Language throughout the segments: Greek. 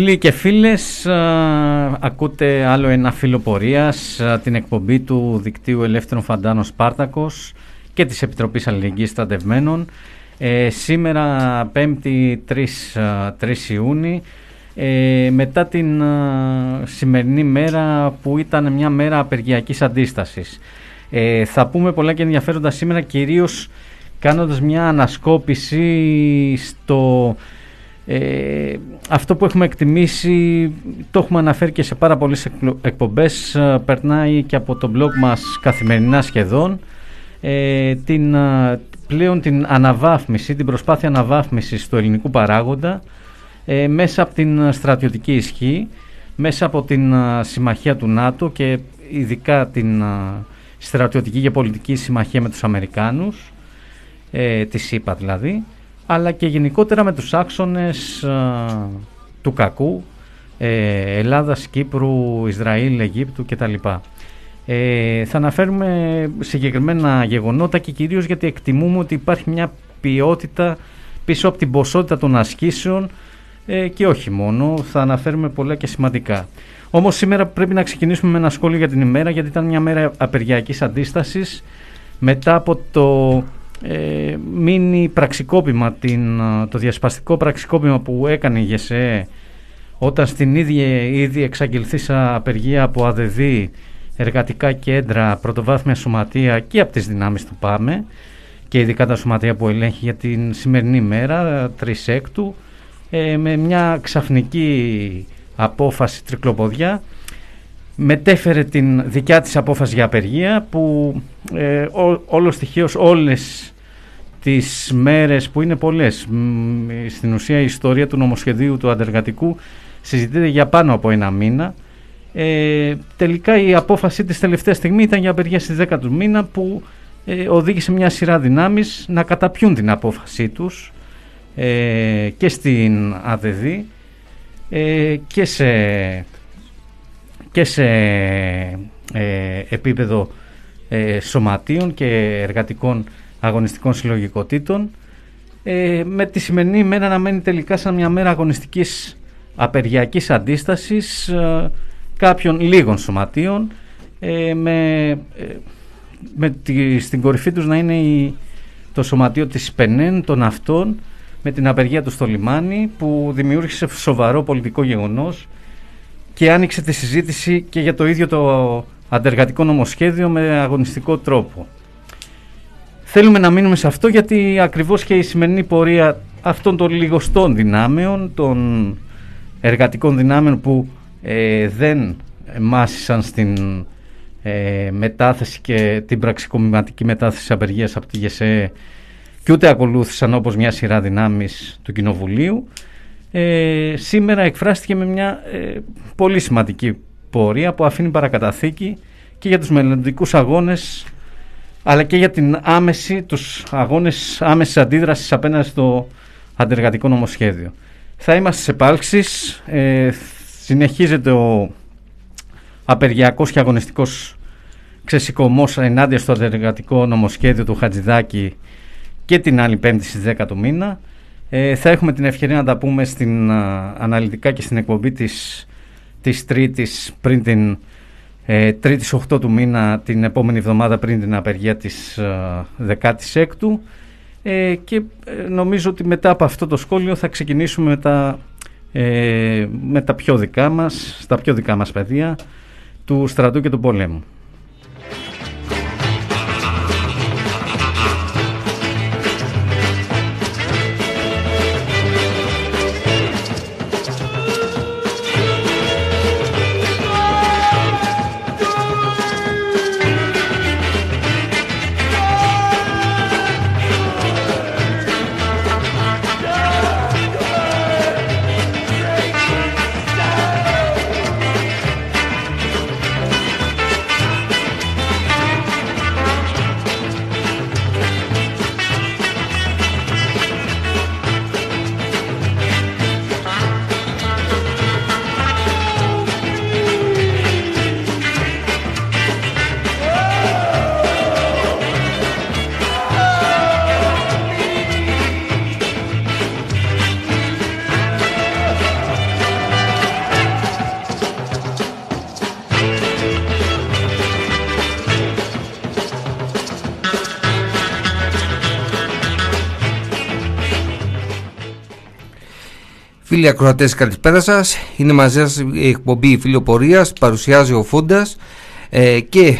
Φίλοι και φίλες, α, ακούτε άλλο ένα φύλλο πορείας, α, την εκπομπή του Δικτύου Ελεύθερων Φαντάνων Σπάρτακος και της Επιτροπής Αλληλεγγύης Στρατευμένων. Ε, σήμερα 5η 3, α, 3 Ιούνιου, ε, μετά την α, σημερινή μέρα που ήταν μια μέρα απεργιακής αντίστασης. Ε, θα πούμε πολλά και ενδιαφέροντα σήμερα, κυρίως κάνοντας μια ανασκόπηση στο ε, αυτό που έχουμε εκτιμήσει το έχουμε αναφέρει και σε πάρα πολλές εκπλο- εκπομπές ε, περνάει και από το blog μας καθημερινά σχεδόν. Ε, την, ε, πλέον την αναβάθμιση, την προσπάθεια αναβάθμισης του ελληνικού παράγοντα ε, μέσα από την στρατιωτική ισχύ, μέσα από την ε, συμμαχία του ΝΑΤΟ και ειδικά την ε, στρατιωτική και πολιτική συμμαχία με τους Αμερικάνους, ε, τη ΣΥΠΑ δηλαδή, αλλά και γενικότερα με τους άξονες ε, του κακού, ε, Ελλάδας, Κύπρου, Ισραήλ, Αιγύπτου κτλ. Ε, θα αναφέρουμε συγκεκριμένα γεγονότα και κυρίως γιατί εκτιμούμε ότι υπάρχει μια ποιότητα πίσω από την ποσότητα των ασκήσεων ε, και όχι μόνο, θα αναφέρουμε πολλά και σημαντικά. Όμως σήμερα πρέπει να ξεκινήσουμε με ένα σχόλιο για την ημέρα γιατί ήταν μια μέρα απεργιακής αντίστασης μετά από το ε, μίνι πραξικόπημα, την, α, το διασπαστικό πραξικόπημα που έκανε η ΓΕΣΕ όταν στην ίδια ήδη εξαγγελθήσα απεργία από ΑΔΔ, εργατικά κέντρα, πρωτοβάθμια σωματεία και από τις δυνάμεις του ΠΑΜΕ και ειδικά τα σωματεία που ελέγχει για την σημερινή μέρα, 3 έκτου, ε, με μια ξαφνική απόφαση τρικλοποδιά μετέφερε την δικιά της απόφαση για απεργία που ε, ό, όλος στοιχείως όλες τις μέρες που είναι πολλές μ, στην ουσία η ιστορία του νομοσχεδίου του αντεργατικού συζητείται για πάνω από ένα μήνα. Ε, τελικά η απόφαση της τελευταίας στιγμή ήταν για απεργία στις 10 του μήνα που ε, οδήγησε μια σειρά δυνάμεις να καταπιούν την απόφασή τους ε, και στην ΑΔΔ ε, και σε, και σε ε, επίπεδο ε, σωματείων και εργατικών αγωνιστικών συλλογικότητων ε, με τη σημερινή ημέρα να μένει τελικά σαν μια μέρα αγωνιστικής απεργιακής αντίστασης ε, κάποιων λίγων σωματείων ε, με, ε, με τη, στην κορυφή τους να είναι η, το σωματείο της ΠΕΝΕΝ των αυτών με την απεργία τους στο λιμάνι που δημιούργησε σοβαρό πολιτικό γεγονός και άνοιξε τη συζήτηση και για το ίδιο το αντεργατικό νομοσχέδιο με αγωνιστικό τρόπο. Θέλουμε να μείνουμε σε αυτό γιατί ακριβώς και η σημερινή πορεία αυτών των λιγοστών δυνάμεων, των εργατικών δυνάμεων που ε, δεν μάσησαν στην ε, μετάθεση και την πραξικομηματική μετάθεση απεργίας από τη ΓΕΣΕ και ούτε ακολούθησαν όπως μια σειρά δυνάμεις του Κοινοβουλίου ε, σήμερα εκφράστηκε με μια ε, πολύ σημαντική πορεία που αφήνει παρακαταθήκη και για τους μελλοντικούς αγώνες αλλά και για την άμεση, τους αγώνες άμεσης αντίδρασης απέναντι στο αντεργατικό νομοσχέδιο. Θα είμαστε σε πάλξεις, ε, συνεχίζεται ο απεργιακός και αγωνιστικός ξεσηκωμός ενάντια στο αντεργατικό νομοσχέδιο του Χατζηδάκη και την άλλη πέμπτη στις 10 του μήνα. Ε, θα έχουμε την ευκαιρία να τα πούμε στην, αναλυτικά και στην εκπομπή της, της Τρίτης πριν την ε, Τρίτης 8 του μήνα την επόμενη εβδομάδα πριν την απεργία της ε, 16ου ε, και ε, νομίζω ότι μετά από αυτό το σχόλιο θα ξεκινήσουμε με τα, ε, με τα πιο δικά μας, στα πιο δικά μας παιδεία του στρατού και του πολέμου. Φίλοι ακροατές, καλησπέρα σας. Είναι μαζί σας η εκπομπή Φιλοπορία. Παρουσιάζει ο Φούντας ε, και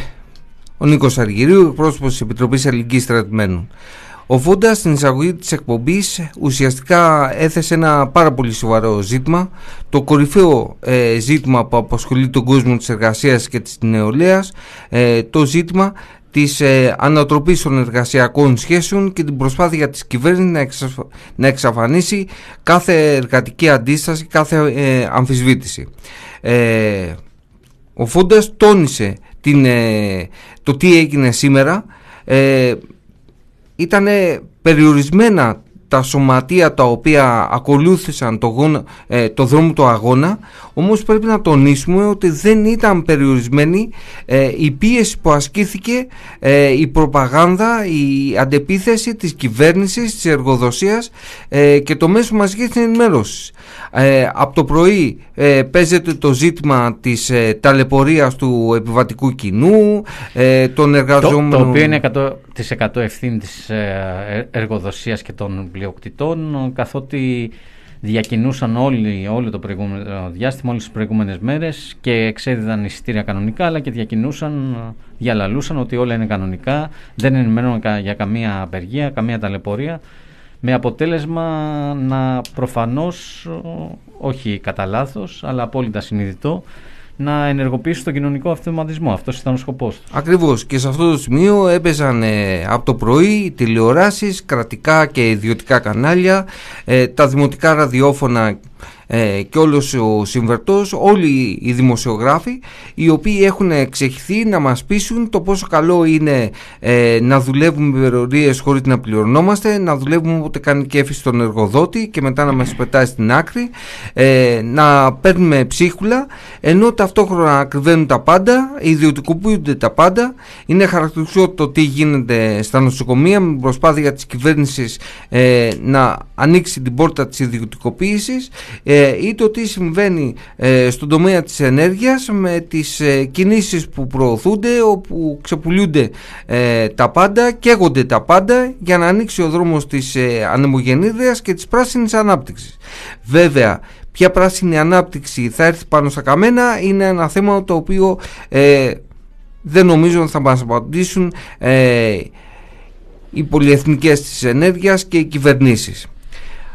ο Νίκος Αργυρίου, εκπρόσωπος της Επιτροπής Αλληλική Στρατημένων. Ο Φούντας στην εισαγωγή της εκπομπής ουσιαστικά έθεσε ένα πάρα πολύ σοβαρό ζήτημα. Το κορυφαίο ε, ζήτημα που απασχολεί τον κόσμο της εργασίας και της νεολαίας. Ε, το ζήτημα της ε, ανατροπής των εργασιακών σχέσεων και την προσπάθεια της κυβέρνησης να, εξαφ... να εξαφανίσει κάθε εργατική αντίσταση, κάθε ε, αμφισβήτηση. Ε, ο Φούντας τόνισε την, ε, το τι έγινε σήμερα. Ε, Ήταν περιορισμένα τα σωματεία τα οποία ακολούθησαν το, γόνα, ε, το δρόμο του αγώνα όμως πρέπει να τονίσουμε ότι δεν ήταν περιορισμένη ε, η πίεση που ασκήθηκε ε, η προπαγάνδα, η αντεπίθεση της κυβέρνησης, της εργοδοσίας και το μέσο μαζικής ενημέρωσης. από το πρωί παίζεται το ζήτημα της ταλαιπωρίας του επιβατικού κοινού, των εργαζόμενων... Το, το οποίο είναι 100% ευθύνη της εργοδοσίας και των πλειοκτητών καθότι διακινούσαν όλοι, όλο το προηγούμενο διάστημα, όλες τις προηγούμενες μέρες και εξέδιδαν εισιτήρια κανονικά αλλά και διακινούσαν, διαλαλούσαν ότι όλα είναι κανονικά, δεν ενημερώνουν για καμία απεργία, καμία ταλαιπωρία με αποτέλεσμα να προφανώς, όχι κατά λάθος, αλλά απόλυτα συνειδητό, να ενεργοποιήσει τον κοινωνικό αυτοματισμό. Αυτός ήταν ο σκοπός του. Ακριβώς. Και σε αυτό το σημείο έπαιζαν ε, από το πρωί τηλεοράσεις, κρατικά και ιδιωτικά κανάλια, ε, τα δημοτικά ραδιόφωνα ε, και όλος ο συμβερτός, όλοι οι δημοσιογράφοι οι οποίοι έχουν εξεχθεί να μας πείσουν το πόσο καλό είναι ε, να δουλεύουμε με περιορίες χωρίς να πληρωνόμαστε, να δουλεύουμε όποτε κάνει κέφι στον εργοδότη και μετά να μας πετάει στην άκρη, ε, να παίρνουμε ψίχουλα ενώ ταυτόχρονα ακριβένουν τα πάντα, ιδιωτικοποιούνται τα πάντα. Είναι χαρακτηριστικό το τι γίνεται στα νοσοκομεία με προσπάθεια της κυβέρνησης ε, να ανοίξει την πόρτα της ιδιωτικοποίησης ε, ή το τι συμβαίνει ε, στον τομέα της ενέργειας με τις ε, κινήσεις που προωθούνται όπου ξεπουλούνται ε, τα πάντα, καίγονται τα πάντα για να ανοίξει ο δρόμος της ε, ανεμογεννήδειας και της πράσινης ανάπτυξης. Βέβαια, ποια πράσινη ανάπτυξη θα έρθει πάνω στα καμένα είναι ένα θέμα το οποίο δεν νομίζω ότι θα μας απαντήσουν οι πολυεθνικές της ενέργειας και οι κυβερνήσεις.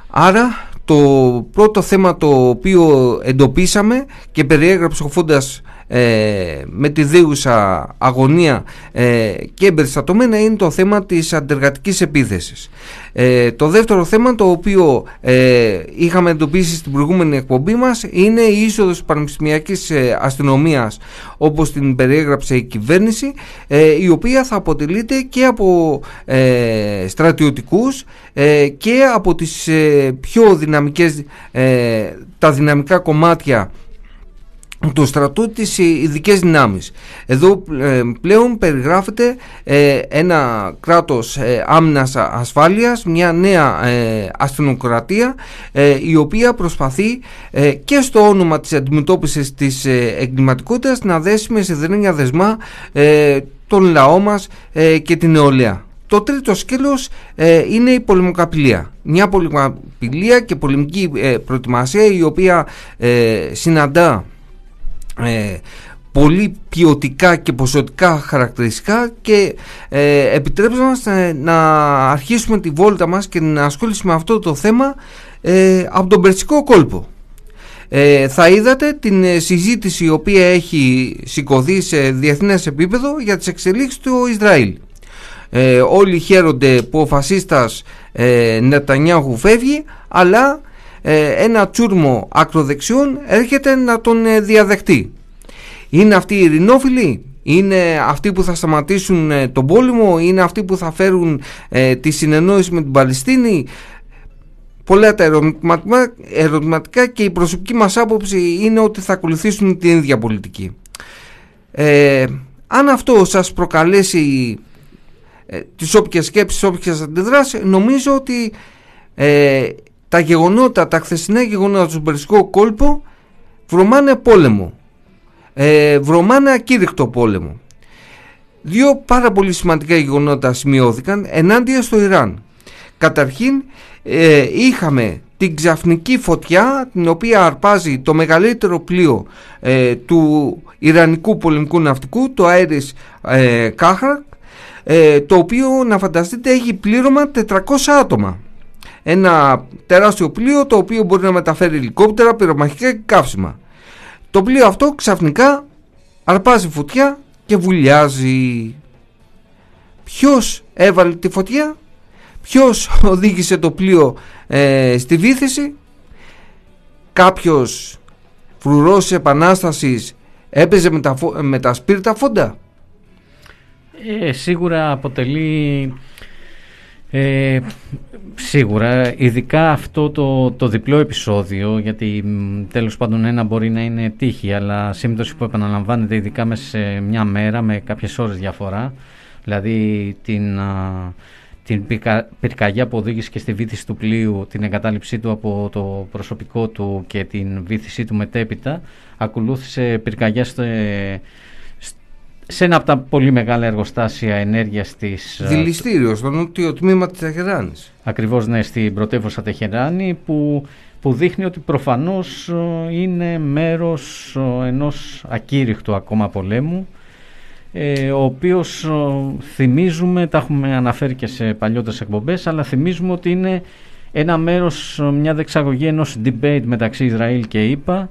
Άρα το πρώτο θέμα το οποίο εντοπίσαμε και περιέγραψε ο Φούντας ε, με τη δίουσα αγωνία ε, και εμπεριστατωμένα είναι το θέμα της αντεργατικής επίθεσης. Ε, το δεύτερο θέμα το οποίο ε, είχαμε εντοπίσει στην προηγούμενη εκπομπή μας είναι η είσοδος πανεπιστημιακής ε, αστυνομίας όπως την περιέγραψε η κυβέρνηση η οποία θα αποτελείται και από στρατιωτικούς και από τις πιο δυναμικές τα δυναμικά κομμάτια του στρατού της ειδικές δυνάμεις. Εδώ ε, πλέον περιγράφεται ε, ένα κράτος ε, άμυνας ασφάλειας, μια νέα ε, αστυνοκρατία η οποία προσπαθεί και στο όνομα της αντιμετώπισης της εγκληματικότητας να δέσει με σιδερένια δεσμά τον λαό μας και την νεολαία. Το τρίτο σκέλος είναι η πολεμοκαπηλεία. Μια πολεμοκαπηλεία και πολεμική προετοιμασία η οποία συναντά ε, πολύ ποιοτικά και ποσοτικά χαρακτηριστικά και ε, επιτρέψτε μας ε, να αρχίσουμε τη βόλτα μας και να ασχολήσουμε με αυτό το θέμα ε, από τον Περσικό κόλπο. Ε, θα είδατε την συζήτηση η οποία έχει σηκωθεί σε διεθνές επίπεδο για τις εξελίξεις του Ισραήλ. Ε, όλοι χαίρονται που ο φασίστας ε, Νετανιάχου φεύγει αλλά ε, ένα τσούρμο ακροδεξιών έρχεται να τον ε, διαδεχτεί. Είναι αυτοί οι ειρηνόφιλοι, είναι αυτοί που θα σταματήσουν ε, τον πόλεμο, είναι αυτοί που θα φέρουν τη συνεννόηση με την Παλαιστίνη; Πολλά τα ερωτηματικά, και η προσωπική μας άποψη είναι ότι θα ακολουθήσουν την ίδια πολιτική. αν αυτό σας προκαλέσει ε, τις όποιες σκέψεις, όποιες αντιδράσεις, νομίζω ότι τα γεγονότα, τα χθεσινά γεγονότα του Περσικό κόλπο βρωμάνε πόλεμο. Ε, βρωμάνε ακήρυκτο πόλεμο. Δύο πάρα πολύ σημαντικά γεγονότα σημειώθηκαν ενάντια στο Ιράν. Καταρχήν ε, είχαμε την ξαφνική φωτιά την οποία αρπάζει το μεγαλύτερο πλοίο ε, του Ιρανικού πολεμικού ναυτικού, το αέρις ε, ε, το οποίο να φανταστείτε έχει πλήρωμα 400 άτομα ένα τεράστιο πλοίο το οποίο μπορεί να μεταφέρει ελικόπτερα, πυρομαχικά και καύσιμα. Το πλοίο αυτό ξαφνικά αρπάζει φωτιά και βουλιάζει. Ποιος έβαλε τη φωτιά, ποιος οδήγησε το πλοίο ε, στη βήθηση, κάποιος φρουρός επανάστασης έπαιζε με τα, με τα σπίρτα φόντα; Ε, σίγουρα αποτελεί ε, σίγουρα, ειδικά αυτό το, το διπλό επεισόδιο, γιατί τέλος πάντων ένα μπορεί να είναι τύχη, αλλά σύμπτωση που επαναλαμβάνεται ειδικά μέσα σε μια μέρα με κάποιες ώρες διαφορά, δηλαδή την, την πυρκαγιά που οδήγησε και στη βήθηση του πλοίου, την εγκατάλειψή του από το προσωπικό του και την βήθησή του μετέπειτα, ακολούθησε πυρκαγιά στο, σε ένα από τα πολύ μεγάλα εργοστάσια ενέργειας της... Ε, Δηληστήριο, στο νότιο τμήμα της Τεχεράνης. Ακριβώς, ναι, στην πρωτεύουσα Τεχεράνη, που, που δείχνει ότι προφανώς ε, είναι μέρος ε, ενός ακήρυχτου ακόμα πολέμου, ε, ο οποίος ε, θυμίζουμε, τα έχουμε αναφέρει και σε παλιότερες εκπομπές, αλλά θυμίζουμε ότι είναι ένα μέρος, μια δεξαγωγή ενός debate μεταξύ Ισραήλ και ΙΠΑ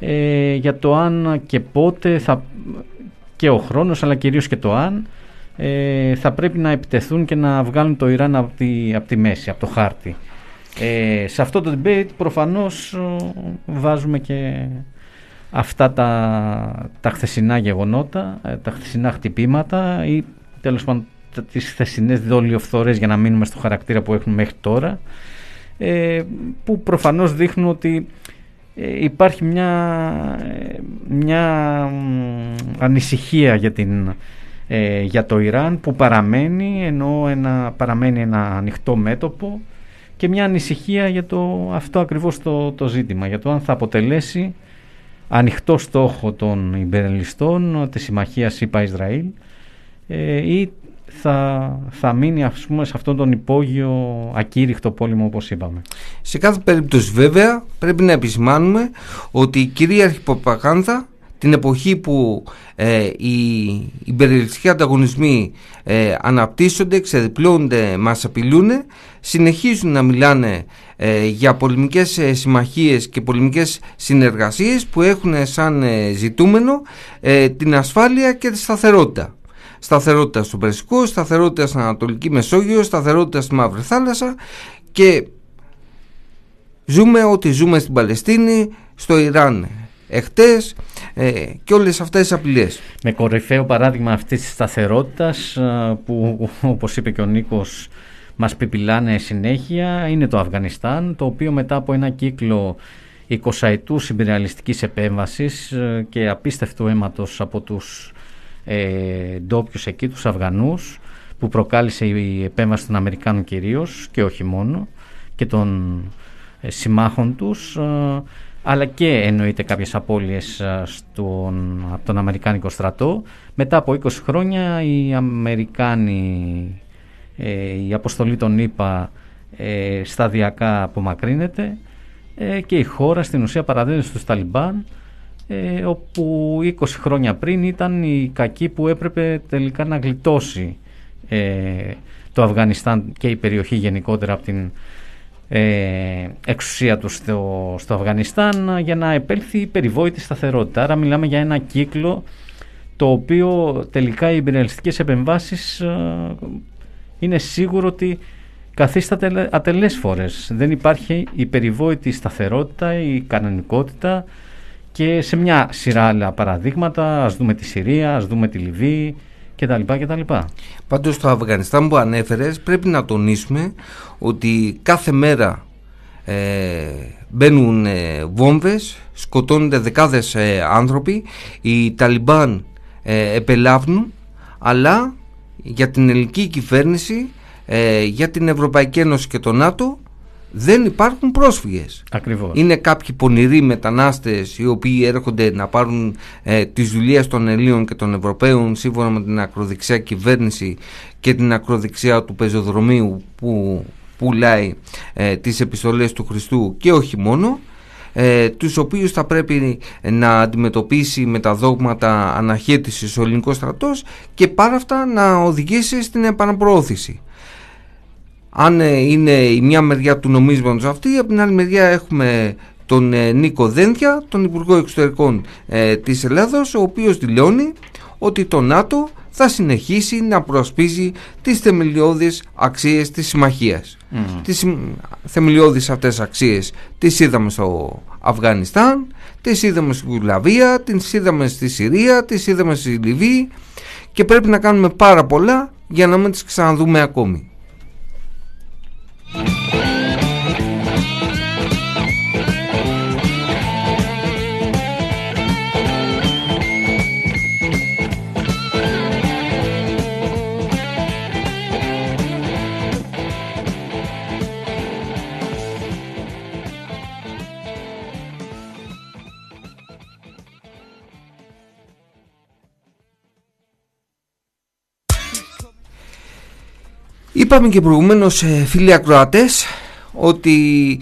ε, για το αν και πότε θα, και ο χρόνος αλλά κυρίως και το αν ε, θα πρέπει να επιτεθούν και να βγάλουν το Ιράν από τη, από τη μέση, από το χάρτη. Ε, σε αυτό το debate προφανώς βάζουμε και αυτά τα, τα χθεσινά γεγονότα, ε, τα χθεσινά χτυπήματα ή τέλος πάντων τις χθεσινές δολιοφθορές για να μείνουμε στο χαρακτήρα που έχουμε μέχρι τώρα ε, που προφανώς δείχνουν ότι ε, υπάρχει μια, μια ανησυχία για, την, για το Ιράν που παραμένει ενώ ένα, παραμένει ένα ανοιχτό μέτωπο και μια ανησυχία για το, αυτό ακριβώς το, το ζήτημα για το αν θα αποτελέσει ανοιχτό στόχο των υπερελιστών της συμμαχίας ΙΠΑ-Ισραήλ ε, ή θα, θα μείνει ας πούμε, σε αυτόν τον υπόγειο ακήρυχτο πόλεμο όπως είπαμε. Σε κάθε περίπτωση βέβαια πρέπει να επισημάνουμε ότι η κυρίαρχη προπαγάνδα την εποχή που ε, οι υπερελιστικοί ανταγωνισμοί ε, αναπτύσσονται, ξεδιπλώνονται, μας απειλούν, συνεχίζουν να μιλάνε ε, για πολεμικές ε, συμμαχίες και πολεμικές συνεργασίες που έχουν σαν ε, ζητούμενο την ασφάλεια και τη σταθερότητα. Σταθερότητα στο Περσικό, σταθερότητα στην Ανατολική Μεσόγειο, σταθερότητα στη Μαύρη Θάλασσα και ζούμε ό,τι ζούμε στην Παλαιστίνη, στο Ιράν εχτες και όλες αυτές τις απειλές. Με κορυφαίο παράδειγμα αυτής της σταθερότητας που όπως είπε και ο Νίκος μας πιπιλάνε συνέχεια είναι το Αφγανιστάν το οποίο μετά από ένα κύκλο 20 ετούς συμπεριαλιστικής επέμβασης ε, και απίστευτου αίματος από τους ε, ντόπιους εκεί, τους Αφγανούς που προκάλεσε η επέμβαση των Αμερικάνων κυρίως και όχι μόνο και των ε, συμμάχων τους ε, αλλά και εννοείται κάποιες απώλειες στον, από τον Αμερικάνικο στρατό. Μετά από 20 χρόνια οι Αμερικάνοι ε, η αποστολή των ΗΠΑ ε, σταδιακά απομακρύνεται ε, και η χώρα στην ουσία παραδίδεται στους Ταλιμπάν ε, όπου 20 χρόνια πριν ήταν η κακή που έπρεπε τελικά να γλιτώσει το Αφγανιστάν και η περιοχή γενικότερα από την εξουσία τους στο, στο Αφγανιστάν για να επέλθει η περιβόητη σταθερότητα. Άρα μιλάμε για ένα κύκλο το οποίο τελικά οι υπηρελιστικές επεμβάσεις είναι σίγουρο ότι καθίσταται ατελέσφορες. Δεν υπάρχει η περιβόητη σταθερότητα, η κανονικότητα και σε μια σειρά άλλα παραδείγματα, ας δούμε τη Συρία, ας δούμε τη Λιβύη κτλ. κτλ. Πάντως στο Αφγανιστάν που ανέφερες πρέπει να τονίσουμε ότι κάθε μέρα ε, μπαίνουν ε, βόμβες, σκοτώνονται δεκάδες ε, άνθρωποι, οι Ταλιμπάν ε, επελάβνουν αλλά για την ελληνική κυβέρνηση, ε, για την Ευρωπαϊκή Ένωση και το ΝΑΤΟ δεν υπάρχουν πρόσφυγες. Ακριβώς. Είναι κάποιοι πονηροί μετανάστες οι οποίοι έρχονται να πάρουν ε, τις δουλειές των Ελλήνων και των Ευρωπαίων σύμφωνα με την ακροδεξιά κυβέρνηση και την ακροδεξιά του πεζοδρομίου που πουλάει ε, τις επιστολές του Χριστού και όχι μόνο ε, τους οποίους θα πρέπει να αντιμετωπίσει με τα δόγματα αναχέτησης ο ελληνικός στρατός και πάρα αυτά να οδηγήσει στην επαναπροώθηση. Αν ε, είναι η μια μεριά του νομίσματος αυτή, από την άλλη μεριά έχουμε τον ε, Νίκο Δένδια, τον Υπουργό Εξωτερικών ε, της Ελλάδος, ο οποίος δηλώνει ότι το ΝΑΤΟ θα συνεχίσει να προσπίζει τις θεμελιώδεις αξίες της συμμαχίας. Mm. Τις θεμελιώδεις αυτές αξίες τις είδαμε στο Αφγανιστάν, τις είδαμε στη Βουλαβία, τις είδαμε στη Συρία, τις είδαμε στη Λιβύη και πρέπει να κάνουμε πάρα πολλά για να μην τις ξαναδούμε ακόμη. Είπαμε και προηγουμένως ε, φίλοι ακροατές ότι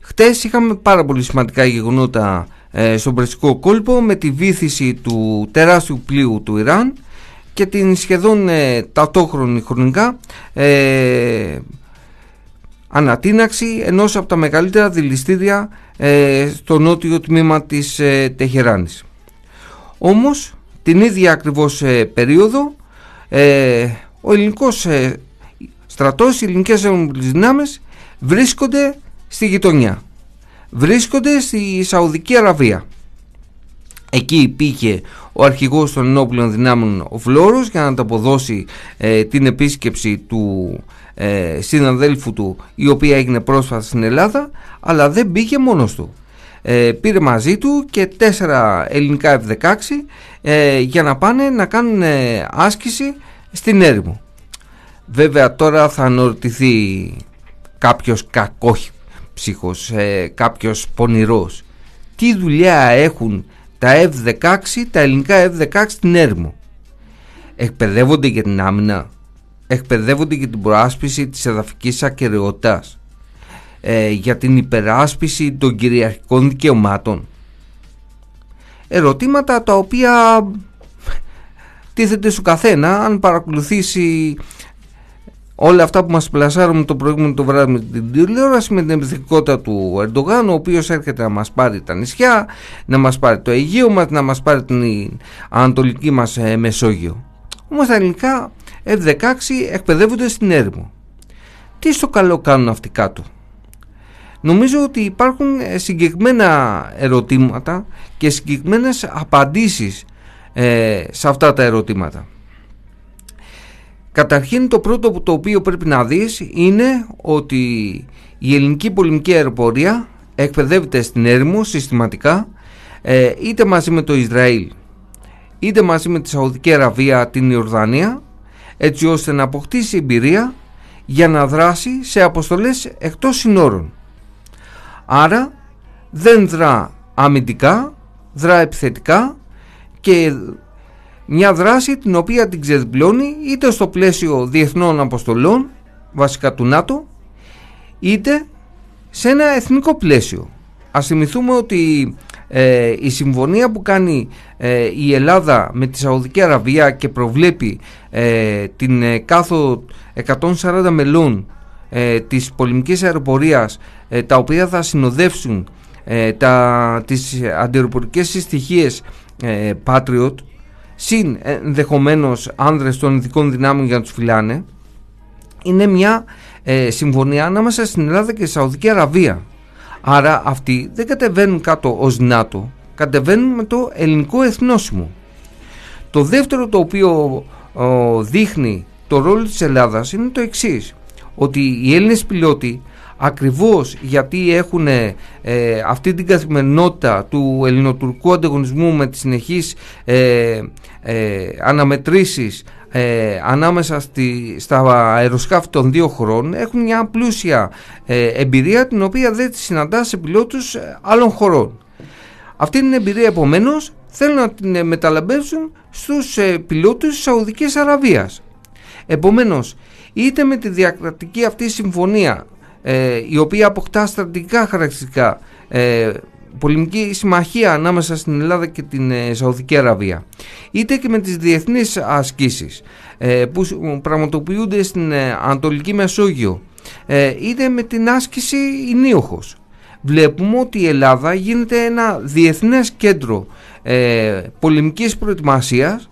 χτες είχαμε πάρα πολύ σημαντικά γεγονότα ε, στον Περσικό κόλπο με τη βήθηση του τεράστιου πλοίου του Ιράν και την σχεδόν ε, ταυτόχρονη χρονικά ε, ανατείναξη ενός από τα μεγαλύτερα δηληστήρια ε, στο νότιο τμήμα της ε, Τεχεράνης. Όμως την ίδια ακριβώς ε, περίοδο ε, ο ελληνικός ε, στρατός, οι ελληνικές δυνάμεις βρίσκονται στη γειτονιά. Βρίσκονται στη Σαουδική Αραβία. Εκεί υπήρχε ο αρχηγός των ενόπλων δυνάμεων ο Φλόρος για να ανταποδώσει ε, την επίσκεψη του ε, συναδέλφου του η οποία έγινε πρόσφατα στην Ελλάδα αλλά δεν πήγε μόνος του. Ε, πήρε μαζί του και τέσσερα ελληνικά F-16 ε, για να πάνε να κάνουν άσκηση στην έρημο. Βέβαια τώρα θα αναρωτηθεί κάποιος κακόψυχος, ε, κάποιος πονηρός. Τι δουλειά έχουν τα F-16, τα ελληνικά F-16 στην έρημο; Εκπαιδεύονται για την άμυνα. Εκπαιδεύονται για την προάσπιση της εδαφικής ακαιρεότητας. Ε, για την υπεράσπιση των κυριαρχικών δικαιωμάτων. Ερωτήματα τα οποία τίθεται στο καθένα αν παρακολουθήσει όλα αυτά που μας πλασάρουν το προηγούμενο το βράδυ με την τηλεόραση με την επιθετικότητα του Ερντογάν ο οποίος έρχεται να μας πάρει τα νησιά να μας πάρει το Αιγαίο μας να μας πάρει την ανατολική μας ε, Μεσόγειο όμως τα ελληνικά F-16 εκπαιδεύονται στην έρημο τι στο καλό κάνουν αυτοί κάτω; Νομίζω ότι υπάρχουν ε, συγκεκριμένα ερωτήματα και συγκεκριμένες απαντήσεις ε, σε αυτά τα ερωτήματα. Καταρχήν το πρώτο το οποίο πρέπει να δεις είναι ότι η ελληνική πολεμική αεροπορία εκπαιδεύεται στην έρημο συστηματικά ε, είτε μαζί με το Ισραήλ είτε μαζί με τη Σαουδική Αραβία την Ιορδανία έτσι ώστε να αποκτήσει εμπειρία για να δράσει σε αποστολές εκτός συνόρων. Άρα δεν δρά αμυντικά, δρά επιθετικά και μια δράση την οποία την ξεδιπλώνει είτε στο πλαίσιο διεθνών αποστολών βασικά του ΝΑΤΟ είτε σε ένα εθνικό πλαίσιο. Ας θυμηθούμε ότι ε, η συμφωνία που κάνει ε, η Ελλάδα με τη Σαουδική Αραβία και προβλέπει ε, την ε, κάθο 140 μελών ε, της πολεμικής αεροπορίας τα οποία θα συνοδεύσουν τα, τις αντιεροπορικές συστοιχίες Patriot συν ενδεχομένως άνδρες των ειδικών δυνάμεων για να τους φυλάνε είναι μια ε, συμφωνία ανάμεσα στην Ελλάδα και τη Σαουδική Αραβία. Άρα αυτοί δεν κατεβαίνουν κάτω ως ΝΑΤΟ κατεβαίνουν με το ελληνικό εθνόσημο. Το δεύτερο το οποίο δείχνει το ρόλο της Ελλάδας είναι το εξής ότι οι Έλληνες πιλότοι ακριβώς γιατί έχουν ε, αυτή την καθημερινότητα του ελληνοτουρκικού ανταγωνισμού με τις συνεχείς ε, ε, αναμετρήσεις ε, ανάμεσα στη, στα αεροσκάφη των δύο χωρών έχουν μια πλούσια ε, εμπειρία την οποία δεν τη συναντά σε πιλότους άλλων χωρών. Αυτή την εμπειρία επομένως θέλουν να την μεταλαμπεύσουν στους πιλότους της Σαουδικής Αραβίας. Επομένως είτε με τη διακρατική αυτή συμφωνία ε, η οποία αποκτά στρατηγικά χαρακτηριστικά. Ε, πολεμική συμμαχία ανάμεσα στην Ελλάδα και την ε, Σαουδική Αραβία. Είτε και με τις διεθνείς ασκήσεις ε, που πραγματοποιούνται στην ε, Ανατολική Μεσόγειο. Είτε με την άσκηση Ινίοχος. Βλέπουμε ότι η Ελλάδα γίνεται ένα διεθνές κέντρο πολεμικής προετοιμασίας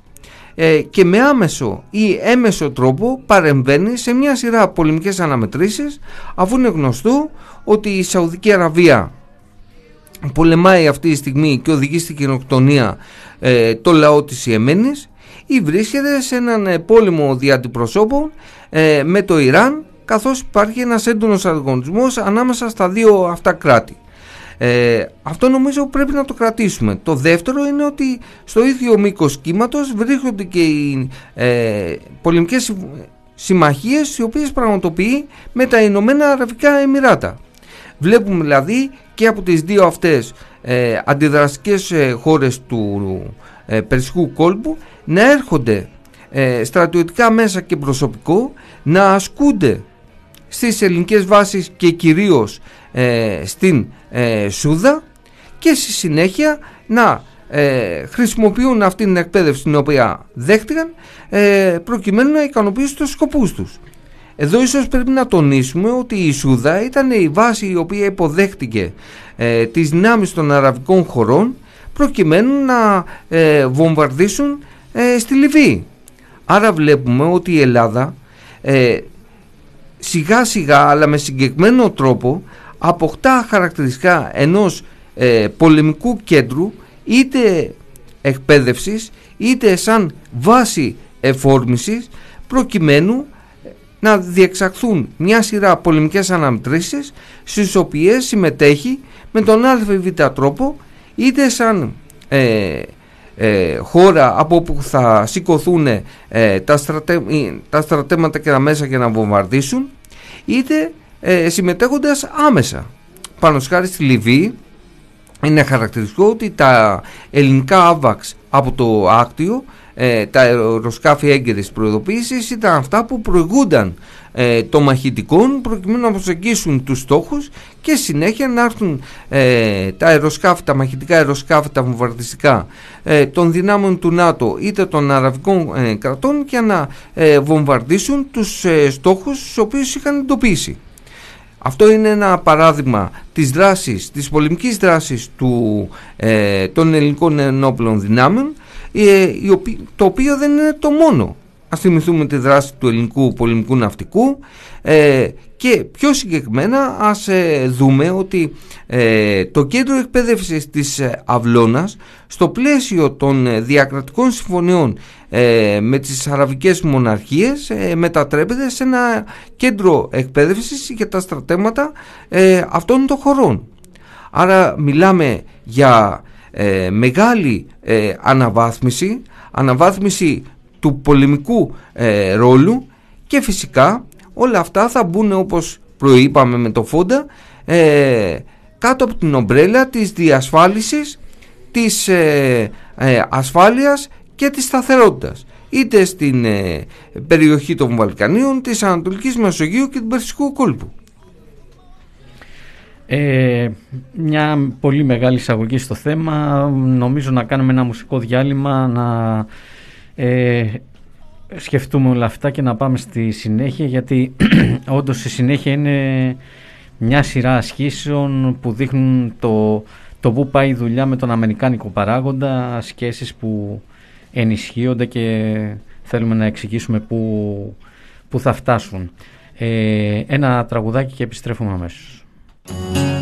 ε, και με άμεσο ή έμεσο τρόπο παρεμβαίνει σε μια σειρά πολεμικές αναμετρήσεις αφού είναι γνωστό ότι η Σαουδική Αραβία πολεμάει αυτή τη στιγμή και οδηγεί στην κοινοκτονία ε, το λαό της Ιεμένης ή βρίσκεται σε έναν ε, πόλεμο δια ε, με το Ιράν καθώς υπάρχει ένας έντονος ανταγωνισμός ανάμεσα στα δύο αυτά κράτη. Ε, αυτό νομίζω πρέπει να το κρατήσουμε. Το δεύτερο είναι ότι στο ίδιο μήκος κύματος βρίσκονται και οι ε, πολεμικές συμμαχίες οι οποίες πραγματοποιεί με τα Ηνωμένα Αραβικά Εμμυράτα. Βλέπουμε δηλαδή και από τις δύο αυτές ε, αντιδραστικές ε, χώρες του ε, Περσικού κόλπου να έρχονται ε, στρατιωτικά μέσα και προσωπικό να ασκούνται στις ελληνικές βάσεις και κυρίως ε, στην ε, Σούδα και στη συνέχεια να ε, χρησιμοποιούν αυτή την εκπαίδευση την οποία δέχτηκαν ε, προκειμένου να ικανοποιήσουν τους σκοπούς τους. Εδώ ίσως πρέπει να τονίσουμε ότι η Σούδα ήταν η βάση η οποία υποδέχτηκε ε, τις δυνάμεις των αραβικών χωρών προκειμένου να ε, βομβαρδίσουν ε, στη Λιβύη. Άρα βλέπουμε ότι η Ελλάδα ε, σιγά σιγά αλλά με συγκεκριμένο τρόπο αποκτά χαρακτηριστικά ενός ε, πολεμικού κέντρου είτε εκπαίδευσης είτε σαν βάση εφόρμησης προκειμένου να διεξαχθούν μια σειρά πολεμικές αναμετρήσεις στις οποίες συμμετέχει με τον ΑΒ τρόπο είτε σαν ε, ε, χώρα από όπου θα σηκωθούν ε, τα, στρατε, τα στρατέματα και τα μέσα για να βομβαρδίσουν είτε ε, συμμετέχοντας άμεσα. Πάνω σχάρι στη Λιβύη είναι χαρακτηριστικό ότι τα ελληνικά άβαξ από το Άκτιο ε, τα αεροσκάφη έγκαιρης προειδοποίησης ήταν αυτά που προηγούνταν ε, των μαχητικών προκειμένου να προσεγγίσουν τους στόχους και συνέχεια να έρθουν ε, τα αεροσκάφη, τα μαχητικά αεροσκάφη, τα βομβαρδιστικά ε, των δυνάμεων του ΝΑΤΟ είτε των αραβικών ε, κρατών και να βομβαρδίσουν τους στόχους τους οποίους είχαν εντοπίσει. Αυτό είναι ένα παράδειγμα της δράσης, της πολεμικής δράσης του, των ελληνικών ενόπλων δυνάμεων το οποίο δεν είναι το μόνο Ας θυμηθούμε τη δράση του ελληνικού πολεμικού ναυτικού ε, και πιο συγκεκριμένα ας ε, δούμε ότι ε, το κέντρο εκπαίδευσης της Αυλώνας στο πλαίσιο των διακρατικών συμφωνιών με τις αραβικές μοναρχίες μετατρέπεται σε ένα κέντρο εκπαίδευσης για τα στρατέματα αυτών των χωρών. Άρα μιλάμε για μεγάλη αναβάθμιση, αναβάθμιση του πολεμικού ε, ρόλου και φυσικά όλα αυτά θα μπουν όπως προείπαμε με το Φόντα ε, κάτω από την ομπρέλα της διασφάλισης της ε, ε, ασφάλειας και της σταθερότητας είτε στην περιοχή των Βαλκανίων, της Ανατολικής Μεσογείου και του Περσικού κόλπου. Ε, μια πολύ μεγάλη εισαγωγή στο θέμα. Νομίζω να κάνουμε ένα μουσικό διάλειμμα να ε, σκεφτούμε όλα αυτά και να πάμε στη συνέχεια γιατί όντως η συνέχεια είναι μια σειρά ασχήσεων που δείχνουν το, το πού πάει η δουλειά με τον Αμερικάνικο παράγοντα, σχέσεις που ενισχύονται και θέλουμε να εξηγήσουμε πού, πού θα φτάσουν. Ε, ένα τραγουδάκι και επιστρέφουμε αμέσως. Και φίλες,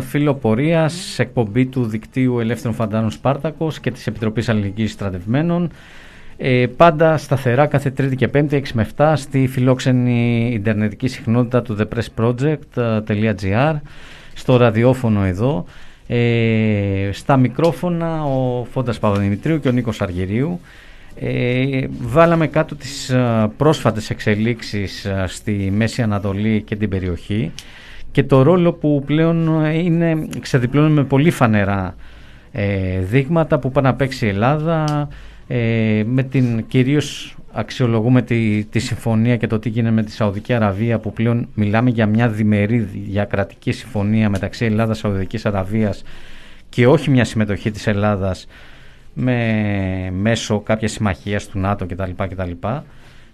φίλο πορείας, εκπομπή του δικτύου Ελεύθερων Φαντάνων Σπάρτακος και της Επιτροπής Αλληλεγγύης Στρατευμένων. Ε, πάντα σταθερά κάθε Τρίτη και Πέμπτη 6 με 7 στη φιλόξενη ιντερνετική συχνότητα του thepressproject.gr στο ραδιόφωνο εδώ. Ε, στα μικρόφωνα ο Φόντας Παπαδημητρίου και ο Νίκος Αργυρίου. Ε, βάλαμε κάτω τις α, πρόσφατες εξελίξεις α, στη Μέση Ανατολή και την περιοχή και το ρόλο που πλέον είναι ξεδιπλώνει με πολύ φανερά ε, δείγματα που πάνε να παίξει η Ελλάδα ε, με την κυρίως αξιολογούμε τη, τη συμφωνία και το τι γίνεται με τη Σαουδική Αραβία που πλέον μιλάμε για μια διμερή διακρατική συμφωνία μεταξύ Ελλάδας και Σαουδικής Αραβίας και όχι μια συμμετοχή της Ελλάδας με μέσω κάποια συμμαχία του ΝΑΤΟ κτλ. κτλ.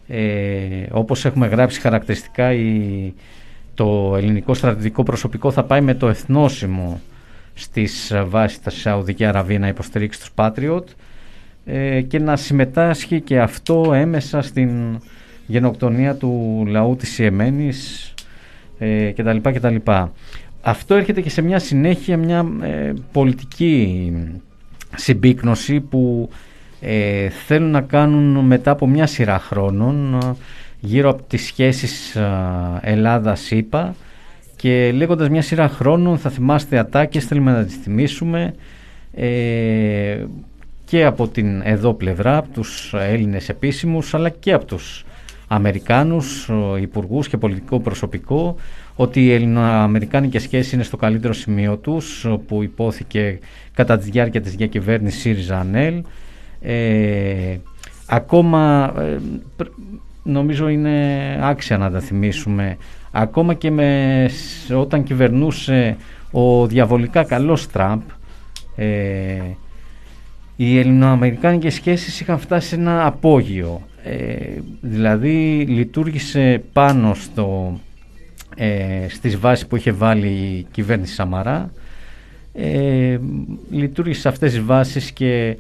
Ε, όπως έχουμε γράψει χαρακτηριστικά η, το ελληνικό στρατιωτικό προσωπικό θα πάει με το εθνόσημο στις βάσεις της Σαουδική Αραβία να υποστηρίξει τους Patriot ε, και να συμμετάσχει και αυτό έμεσα στην γενοκτονία του λαού της Ιεμένης ε, κτλ. κτλ. Αυτό έρχεται και σε μια συνέχεια μια ε, πολιτική συμπίκνωση που ε, θέλουν να κάνουν μετά από μια σειρά χρόνων ε, γύρω από τις σχέσεις ε, Ελλάδα-ΣΥΠΑ και λέγοντας μια σειρά χρόνων θα θυμάστε ατάκες θέλουμε να τις θυμίσουμε ε, και από την εδώ πλευρά, από τους Έλληνες επίσημους αλλά και από τους Αμερικάνους υπουργούς και πολιτικό προσωπικό ότι οι ελληνοαμερικάνικες σχέσεις είναι στο καλύτερο σημείο τους που υπόθηκε κατά τη διάρκεια της διακυβέρνησης ΣΥΡΙΖΑ ΑΝΕΛ ε, ακόμα ε, νομίζω είναι άξια να τα θυμίσουμε. Ακόμα και με, όταν κυβερνούσε ο διαβολικά καλός Τραμπ ε, οι ελληνοαμερικάνικες σχέσεις είχαν φτάσει σε ένα απόγειο. Ε, δηλαδή λειτουργήσε πάνω στο, ε, στις βάσεις που είχε βάλει η κυβέρνηση Σαμαρά. Ε, λειτουργήσε σε αυτές τις βάσεις και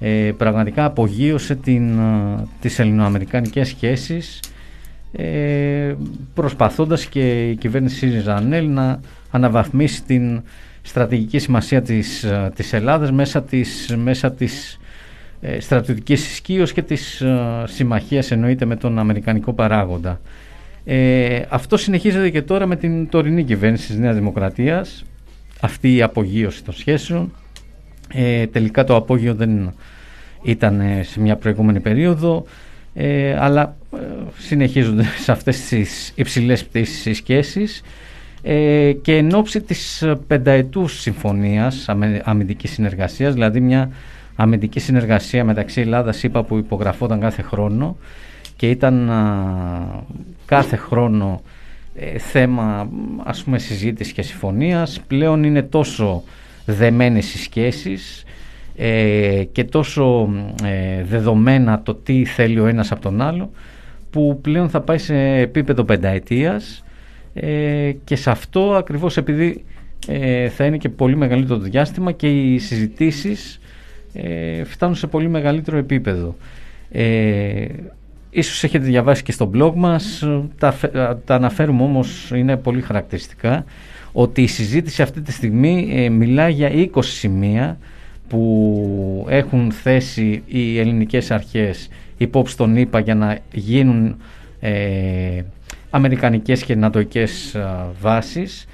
ε, πραγματικά απογείωσε την, ε, τις ελληνοαμερικανικές σχέσεις ε, προσπαθώντας και η κυβέρνηση ΣΥΡΙΖΑ να αναβαθμίσει την στρατηγική σημασία της, ε, της Ελλάδας μέσα της, μέσα της ε, στρατιωτικής ισχύω και της ε, συμμαχίας εννοείται με τον Αμερικανικό παράγοντα. Ε, αυτό συνεχίζεται και τώρα με την τωρινή κυβέρνηση της Νέας Δημοκρατίας αυτή η απογείωση των σχέσεων ε, τελικά το απόγειο δεν ήταν σε μια προηγούμενη περίοδο ε, αλλά ε, συνεχίζονται σε αυτές τις υψηλές πτήσεις οι σχέσεις. Ε, και εν ώψη της πενταετούς συμφωνίας αμυντικής συνεργασίας δηλαδή μια αμυντική συνεργασία μεταξύ Ελλάδας είπα που υπογραφόταν κάθε χρόνο και ήταν κάθε χρόνο ε, θέμα ας πούμε συζήτησης και συμφωνίας πλέον είναι τόσο δεμένες οι σχέσεις ε, και τόσο ε, δεδομένα το τι θέλει ο ένας από τον άλλο που πλέον θα πάει σε επίπεδο πενταετίας ε, και σε αυτό ακριβώς επειδή θα είναι και πολύ μεγαλύτερο το διάστημα και οι συζητήσεις φτάνουν σε πολύ μεγαλύτερο επίπεδο. Ίσως έχετε διαβάσει και στο blog μας, τα, τα αναφέρουμε όμως, είναι πολύ χαρακτηριστικά, ότι η συζήτηση αυτή τη στιγμή ε, μιλά για 20 σημεία που έχουν θέσει οι ελληνικές αρχές υπόψη των ΗΠΑ για να γίνουν ε, αμερικανικές και νατοικές βάσεις.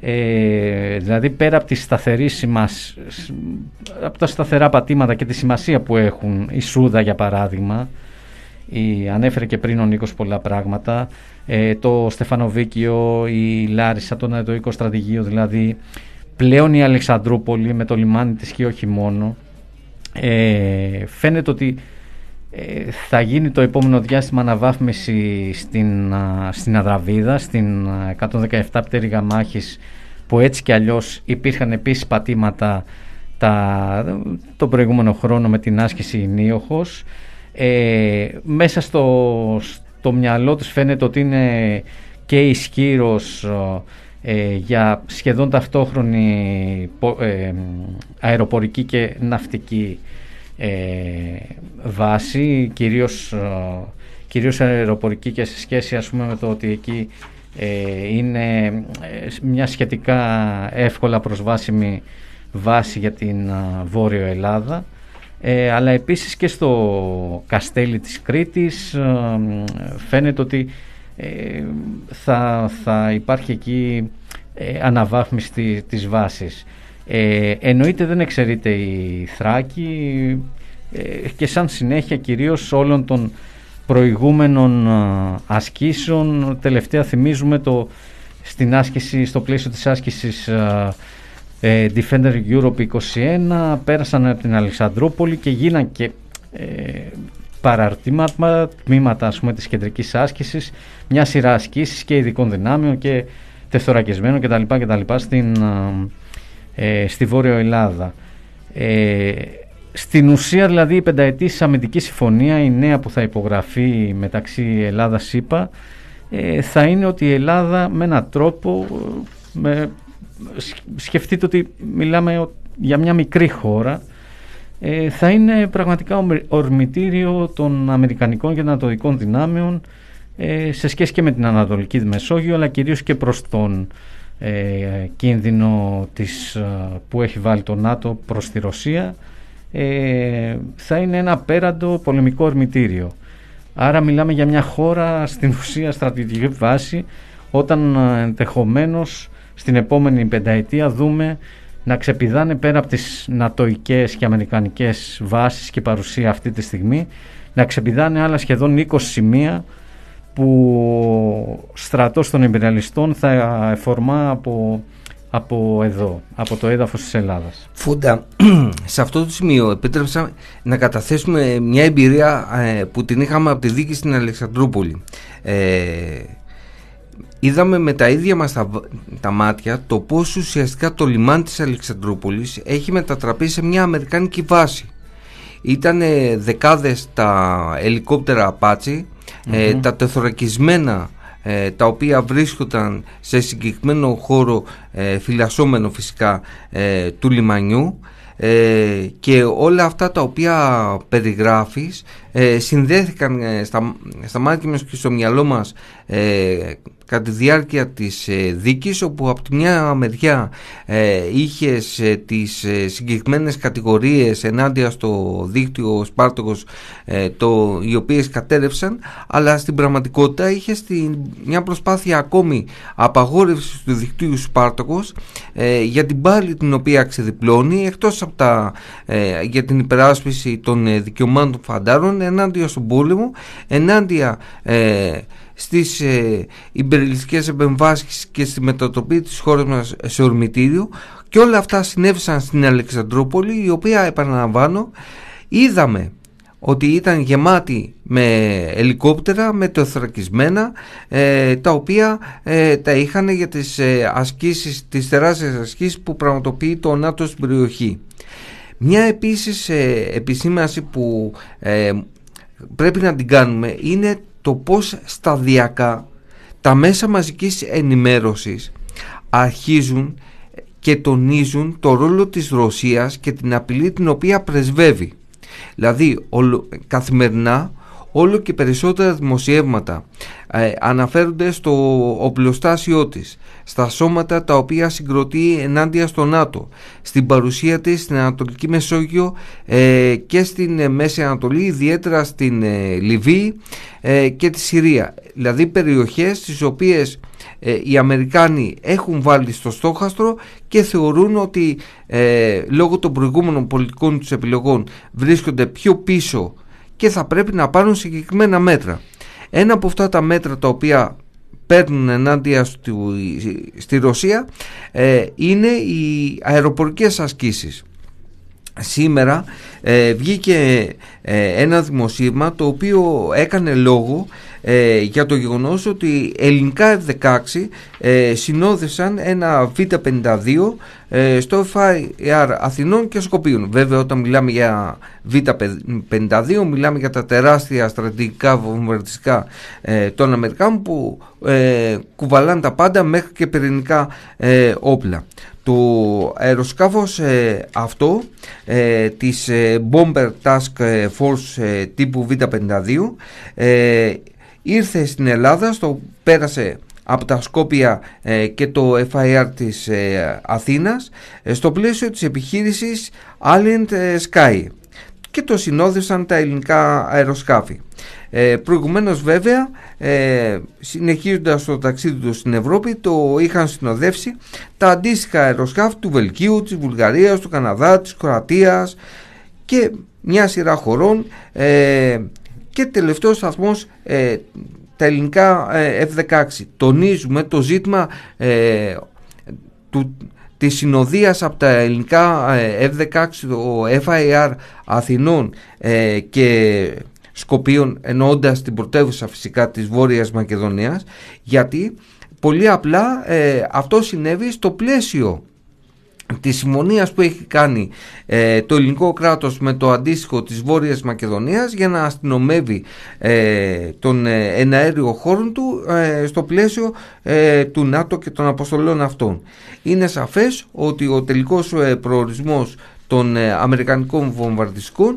Ε, δηλαδή πέρα από, τη σταθερή από τα σταθερά πατήματα και τη σημασία που έχουν η Σούδα για παράδειγμα η, ανέφερε και πριν ο Νίκος πολλά πράγματα. Ε, το Στεφανοβίκιο, η Λάρισα, το Νατοϊκό Στρατηγείο, δηλαδή πλέον η Αλεξανδρούπολη με το λιμάνι της και όχι μόνο. Ε, φαίνεται ότι ε, θα γίνει το επόμενο διάστημα αναβάθμιση στην, στην Αδραβίδα, στην 117 πτέρυγα μάχης που έτσι κι αλλιώς υπήρχαν επίσης πατήματα τα, το προηγούμενο χρόνο με την άσκηση Νίοχος ε, μέσα στο, στο μυαλό τους φαίνεται ότι είναι και ισχύρος ε, για σχεδόν ταυτόχρονη ε, αεροπορική και ναυτική ε, βάση, κυρίως, κυρίως αεροπορική και σε σχέση ας πούμε με το ότι εκεί Ε, είναι ε, μια σχετικά εύκολα προσβάσιμη βάση για την α, Βόρειο Ελλάδα. Ε, αλλά επίσης και στο καστέλι της Κρήτης ε, φαίνεται ότι ε, θα, θα υπάρχει εκεί ε, αναβάθμιση της βάσης. Ε, εννοείται δεν εξαιρείται η Θράκη και σαν συνέχεια κυρίως όλων των προηγούμενων ασκήσεων. Τελευταία θυμίζουμε το, στην άσκηση, στο πλαίσιο της άσκησης Defender Europe 21 πέρασαν από την Αλεξανδρούπολη και γίναν και ε, παραρτήματα, τμήματα ας πούμε, της κεντρικής άσκησης, μια σειρά ασκήσεις και ειδικών δυνάμεων και τεθωρακισμένων κτλ. κτλ στην, ε, στη Βόρειο Ελλάδα. Ε, στην ουσία δηλαδή η πενταετής αμυντική συμφωνία, η νέα που θα υπογραφεί μεταξύ Ελλάδας-ΣΥΠΑ, ε, θα είναι ότι η Ελλάδα με έναν τρόπο, με, σκεφτείτε ότι μιλάμε για μια μικρή χώρα, ε, θα είναι πραγματικά ορμητήριο των Αμερικανικών και Ανατολικών δυνάμεων ε, σε σχέση και με την Ανατολική Μεσόγειο αλλά κυρίως και προς τον ε, κίνδυνο της, ε, που έχει βάλει το ΝΑΤΟ προς τη Ρωσία ε, θα είναι ένα πέραντο πολεμικό ορμητήριο. Άρα μιλάμε για μια χώρα στην ουσία στρατηγική βάση όταν ενδεχομένως στην επόμενη πενταετία δούμε να ξεπηδάνε πέρα από τις νατοικές και αμερικανικές βάσεις και παρουσία αυτή τη στιγμή να ξεπηδάνε άλλα σχεδόν 20 σημεία που ο στρατός των εμπειριαλιστών θα εφορμά από, από εδώ, από το έδαφος της Ελλάδας. Φούντα, σε αυτό το σημείο επέτρεψα να καταθέσουμε μια εμπειρία ε, που την είχαμε από τη δίκη στην Αλεξανδρούπολη. Ε, είδαμε με τα ίδια μας τα, μάτια το πώς ουσιαστικά το λιμάνι της Αλεξανδρούπολης έχει μετατραπεί σε μια αμερικάνικη βάση. Ήταν δεκάδες τα ελικόπτερα ε, τα τεθωρακισμένα ε, τα οποία βρίσκονταν σε συγκεκριμένο χώρο ε, φυλασσόμενο φυσικά ε, του λιμανιού και όλα αυτά τα οποία περιγράφεις συνδέθηκαν στα, στα μάτια μας και στο μυαλό μας κατά τη διάρκεια της ε, δίκης όπου από τη μια μεριά ε, είχες ε, τις ε, συγκεκριμένες κατηγορίες ενάντια στο δίκτυο Σπάρτοκος ε, το, οι οποίες κατέρευσαν αλλά στην πραγματικότητα είχες μια προσπάθεια ακόμη απαγόρευσης του δικτύου Σπάρτοκος για την πάλη την οποία ξεδιπλώνει εκτός από τα, για την υπεράσπιση των δικαιωμάτων των φαντάρων ενάντια στον πόλεμο ενάντια στις ε, υπερελιστικές επεμβάσεις και στη μετατροπή της χώρας μας σε ορμητήριο και όλα αυτά συνέβησαν στην Αλεξανδρούπολη η οποία επαναλαμβάνω είδαμε ότι ήταν γεμάτη με ελικόπτερα, με τεθρακισμένα ε, τα οποία ε, τα είχαν για τις ε, ασκήσεις, τις τεράστιες ασκήσεις που πραγματοποιεί το ΝΑΤΟ στην περιοχή. Μια επίσης ε, επισήμαση που πρέπει να την κάνουμε είναι το πώς σταδιακά τα μέσα μαζικής ενημέρωσης αρχίζουν και τονίζουν το ρόλο της Ρωσίας και την απειλή την οποία πρεσβεύει. Δηλαδή καθημερινά όλο και περισσότερα δημοσιεύματα ε, αναφέρονται στο οπλοστάσιό της, στα σώματα τα οποία συγκροτεί ενάντια στο ΝΑΤΟ, στην παρουσία της στην Ανατολική Μεσόγειο ε, και στην ε, Μέση Ανατολή, ιδιαίτερα στην Λιβύη και τη Συρία. Δηλαδή περιοχές στις οποίες οι Αμερικάνοι έχουν βάλει στο στόχαστρο και θεωρούν ότι λόγω των προηγούμενων πολιτικών τους επιλογών βρίσκονται πιο πίσω και θα πρέπει να πάρουν συγκεκριμένα μέτρα. Ένα από αυτά τα μέτρα τα οποία παίρνουν ενάντια στη, Ρωσία ε, είναι οι αεροπορικές ασκήσεις. Σήμερα ε, βγήκε ε, ένα δημοσίευμα το οποίο έκανε λόγο ε, για το γεγονός ότι ελληνικά F-16 ε, συνόδευσαν ένα Β-52 ε, στο FIR Αθηνών και Σκοπίων. Βέβαια όταν μιλάμε για Β-52 μιλάμε για τα τεράστια στρατηγικά βομβαρδιστικά ε, των Αμερικάνων που ε, κουβαλάνε τα πάντα μέχρι και πυρηνικά ε, όπλα. Το αεροσκάφος αυτό της Bomber Task Force τύπου Β-52 ήρθε στην Ελλάδα, στο πέρασε από τα Σκόπια ε, και το FIR της ε, Αθήνας ε, στο πλαίσιο της επιχείρησης Alien Sky και το συνόδευσαν τα ελληνικά αεροσκάφη. Ε, προηγουμένως βέβαια ε, συνεχίζοντας το ταξίδι τους στην Ευρώπη το είχαν συνοδεύσει τα αντίστοιχα αεροσκάφη του Βελγίου, της Βουλγαρίας, του Καναδά, της Κροατίας και μια σειρά χωρών ε, και τελευταίος σταθμός ε, τα ελληνικά ε, F-16. Τονίζουμε το ζήτημα ε, του, της συνοδείας από τα ελληνικά ε, F-16, το FIR Αθηνών και Σκοπίων εννοώντας την πρωτεύουσα φυσικά της Βόρειας Μακεδονίας γιατί πολύ απλά αυτό συνέβη στο πλαίσιο της συμφωνία που έχει κάνει ε, το ελληνικό κράτος με το αντίστοιχο της Βόρειας Μακεδονίας για να αστυνομεύει ε, τον ε, εναέριο χώρο του ε, στο πλαίσιο του ΝΑΤΟ και των αποστολών αυτών. Είναι σαφές ότι ο τελικός προορισμός των Αμερικανικών βομβαρδιστικών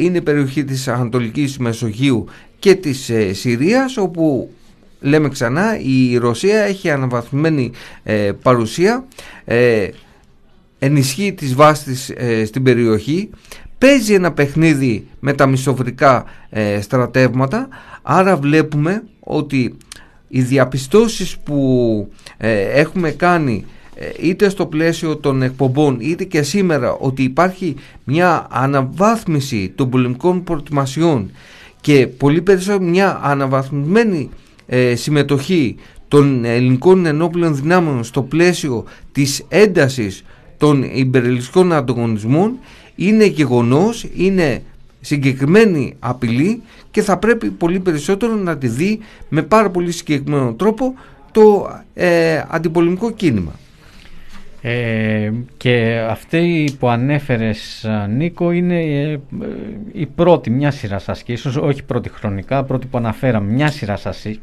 είναι η περιοχή της Ανατολικής Μεσογείου και της Συρίας όπου λέμε ξανά η Ρωσία έχει αναβαθμισμένη παρουσία ενισχύει τις βάσεις ε, στην περιοχή παίζει ένα παιχνίδι με τα μισοβρικά ε, στρατεύματα άρα βλέπουμε ότι οι διαπιστώσεις που ε, έχουμε κάνει είτε στο πλαίσιο των εκπομπών είτε και σήμερα ότι υπάρχει μια αναβάθμιση των πολεμικών προετοιμασιών και πολύ περισσότερο μια αναβαθμισμένη συμμετοχή των ελληνικών ενόπλων δυνάμεων στο πλαίσιο της έντασης των υπερελιστικών ανταγωνισμών είναι γεγονός, είναι συγκεκριμένη απειλή και θα πρέπει πολύ περισσότερο να τη δει με πάρα πολύ συγκεκριμένο τρόπο το ε, αντιπολεμικό κίνημα. Ε, και αυτή που ανέφερες Νίκο είναι ε, η πρώτη μια σειρά ασκήσεων, όχι πρώτη χρονικά, πρώτη που αναφέραμε μια σειρά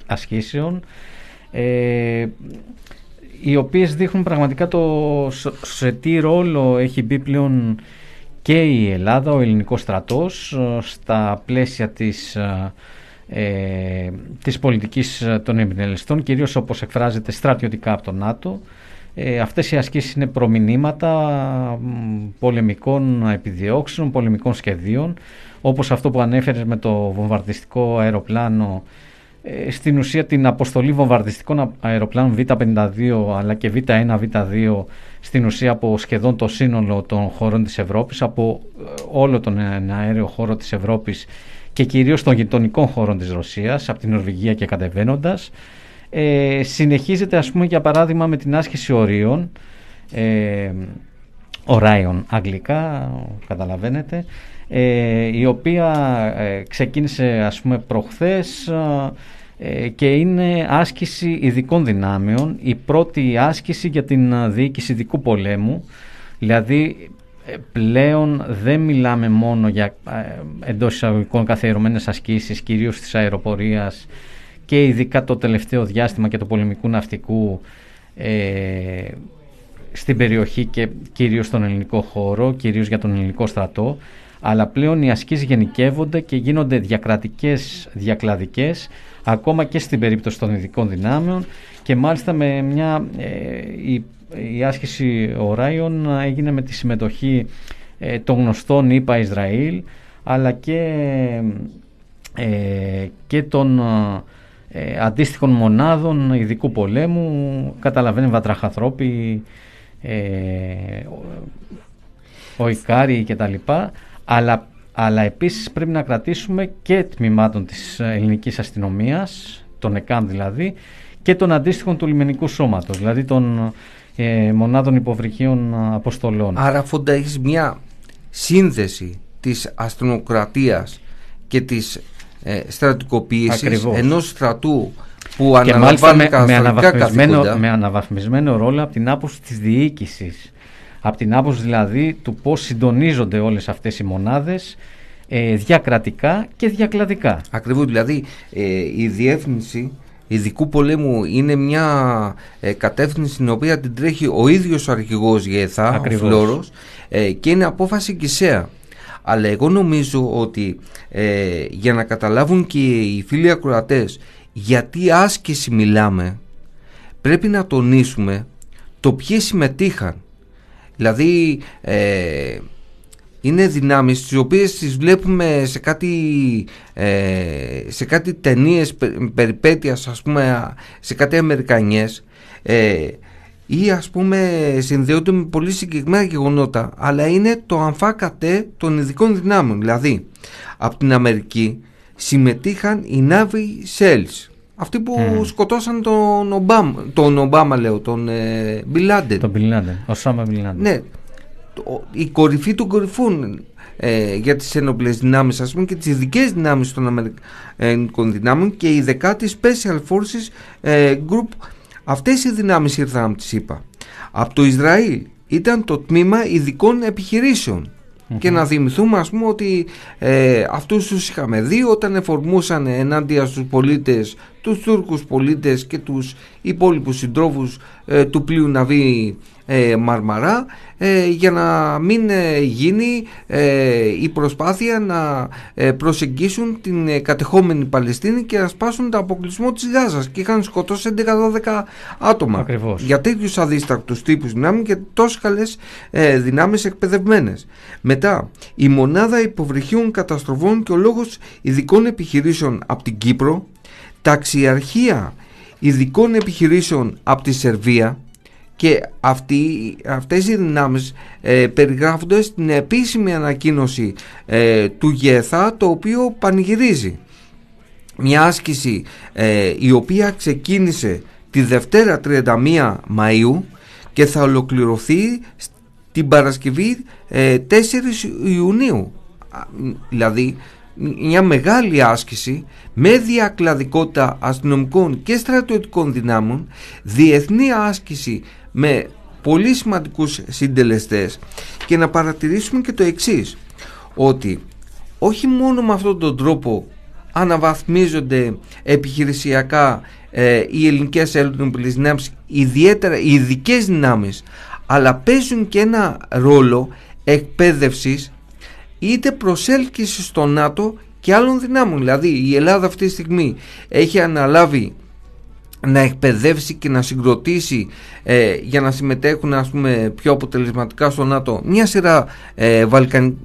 ασκήσεων ε, οι οποίες δείχνουν πραγματικά το σε τι ρόλο έχει μπει πλέον και η Ελλάδα, ο ελληνικός στρατός ε, στα πλαίσια της, ε, ε, της πολιτικής των εμπνελιστών κυρίως όπως εκφράζεται στρατιωτικά από το ΝΑΤΟ. Ε, αυτές οι ασκήσεις είναι προμηνύματα πολεμικών επιδιώξεων, πολεμικών σχεδίων όπως αυτό που ανέφερες με το βομβαρδιστικό αεροπλάνο ε, στην ουσία την αποστολή βομβαρδιστικών αεροπλάνων Β-52 αλλά και Β-1, Β-2 στην ουσία από σχεδόν το σύνολο των χωρών της Ευρώπης, από ε, όλο τον αέριο χώρο της Ευρώπης και κυρίως των γειτονικών χώρων της Ρωσίας, από την Νορβηγία και κατεβαίνοντας. Ε, συνεχίζεται ας πούμε για παράδειγμα με την άσκηση ορίων, ε, Orion αγγλικά, καταλαβαίνετε, ε, η οποία ε, ξεκίνησε ας πούμε προχθές ε, και είναι άσκηση ειδικών δυνάμεων, η πρώτη άσκηση για την διοίκηση ειδικού πολέμου, δηλαδή πλέον δεν μιλάμε μόνο για εντός εισαγωγικών καθιερωμένες ασκήσεις, κυρίως της αεροπορίας και ειδικά το τελευταίο διάστημα και το πολεμικού ναυτικού στην περιοχή και κυρίως στον ελληνικό χώρο, κυρίως για τον ελληνικό στρατό, αλλά πλέον οι ασκήσεις γενικεύονται και γίνονται διακρατικές, διακλαδικές, ακόμα και στην περίπτωση των ειδικών δυνάμεων και μάλιστα με μια, ε, η, η άσκηση Οράιον έγινε με τη συμμετοχή ε, των γνωστών ΙΠΑ Ισραήλ αλλά και, ε, και των ε, αντίστοιχων μονάδων ειδικού πολέμου. Καταλαβαίνει βατραχαθρόπη ε, ο Ικάρη και τα λοιπά αλλά, αλλά επίσης πρέπει να κρατήσουμε και τμήματων της ελληνικής αστυνομίας, των ΕΚΑΜ δηλαδή, και των αντίστοιχων του λιμενικού σώματος, δηλαδή των ε, μονάδων υποβρυχίων αποστολών. Άρα Φόντα έχεις μια σύνδεση της αστυνοκρατίας και της ε, στρατικοποίησης ενός στρατού που αναλαμβάνει με, με, αναβαθμισμένο, με αναβαθμισμένο ρόλο από την άποψη της διοίκησης από την άποψη δηλαδή του πώς συντονίζονται όλες αυτές οι μονάδες ε, διακρατικά και διακλαδικά. Ακριβώς, δηλαδή ε, η διεύθυνση ειδικού πολέμου είναι μια ε, κατεύθυνση την οποία την τρέχει ο ίδιος ο αρχηγός ΓΕΘΑ, ο Φλόρος, ε, και είναι απόφαση κησέα. Αλλά εγώ νομίζω ότι για να καταλάβουν και οι φίλοι ακροατές γιατί άσκηση μιλάμε πρέπει να τονίσουμε το ποιοι συμμετείχαν. Δηλαδή ε, είναι δυνάμεις τις οποίες τις βλέπουμε σε κάτι, ε, σε κάτι ταινίες περιπέτειας ας πούμε σε κάτι αμερικανιές ε, ή ας πούμε συνδέονται με πολύ συγκεκριμένα γεγονότα αλλά είναι το αμφάκατε των ειδικών δυνάμεων δηλαδή από την Αμερική συμμετείχαν οι Navy Cells αυτοί που σκοτώσαν τον Ομπάμα, τον Ομπάμα λέω, τον ε, Μπιλάντεν. Τον Μπιλάντεν, ο Σάμα Μπιλάντεν. Ναι, η κορυφή των κορυφών ε, για τις ενόπλες δυνάμεις ας πούμε και τις ειδικές δυνάμεις των Αμερικανικών δυνάμεων και η δεκάτη Special Forces ε, Group. Αυτές οι δυνάμεις ήρθαν από τη ΣΥΠΑ. Από το Ισραήλ ήταν το τμήμα ειδικών και να θυμηθούμε ας πούμε ότι ε, αυτούς τους είχαμε δει όταν εφορμούσαν ενάντια στους πολίτες τους Τούρκους πολίτες και τους υπόλοιπους συντρόφους ε, του πλοίου Ναβί ε, Μαρμαρά ε, για να μην ε, γίνει η προσπάθεια να προσεγγίσουν την κατεχόμενη Παλαιστίνη και να σπάσουν το αποκλεισμό της Γάζας και είχαν σκοτώσει 11-12 άτομα Ακριβώς. για τέτοιους αδίστακτους τύπους δυνάμει και τόσο καλές δυνάμεις εκπαιδευμένες. Μετά, η μονάδα υποβρυχίων καταστροφών και ο λόγος ειδικών επιχειρήσεων από την Κύπρο, ταξιαρχία ειδικών επιχειρήσεων από τη Σερβία και αυτοί, αυτές οι δυνάμεις ε, περιγράφονται στην επίσημη ανακοίνωση ε, του ΓΕΘΑ το οποίο πανηγυρίζει. Μια άσκηση ε, η οποία ξεκίνησε τη Δευτέρα 31 Μαΐου και θα ολοκληρωθεί την Παρασκευή 4 Ιουνίου. Δηλαδή μια μεγάλη άσκηση με διακλαδικότητα αστυνομικών και στρατιωτικών δυνάμων διεθνή άσκηση με πολύ σημαντικούς συντελεστές. Και να παρατηρήσουμε και το εξής ότι όχι μόνο με αυτόν τον τρόπο αναβαθμίζονται επιχειρησιακά ε, οι ελληνικές ελληνικές δυνάμεις ιδιαίτερα οι ειδικές δυνάμεις αλλά παίζουν και ένα ρόλο εκπαίδευσης είτε προσέλκυση στο ΝΑΤΟ και άλλων δυνάμων δηλαδή η Ελλάδα αυτή τη στιγμή έχει αναλάβει να εκπαιδεύσει και να συγκροτήσει ε, για να συμμετέχουν ας πούμε πιο αποτελεσματικά στο ΝΑΤΟ μια σειρά ε, βαλκαν,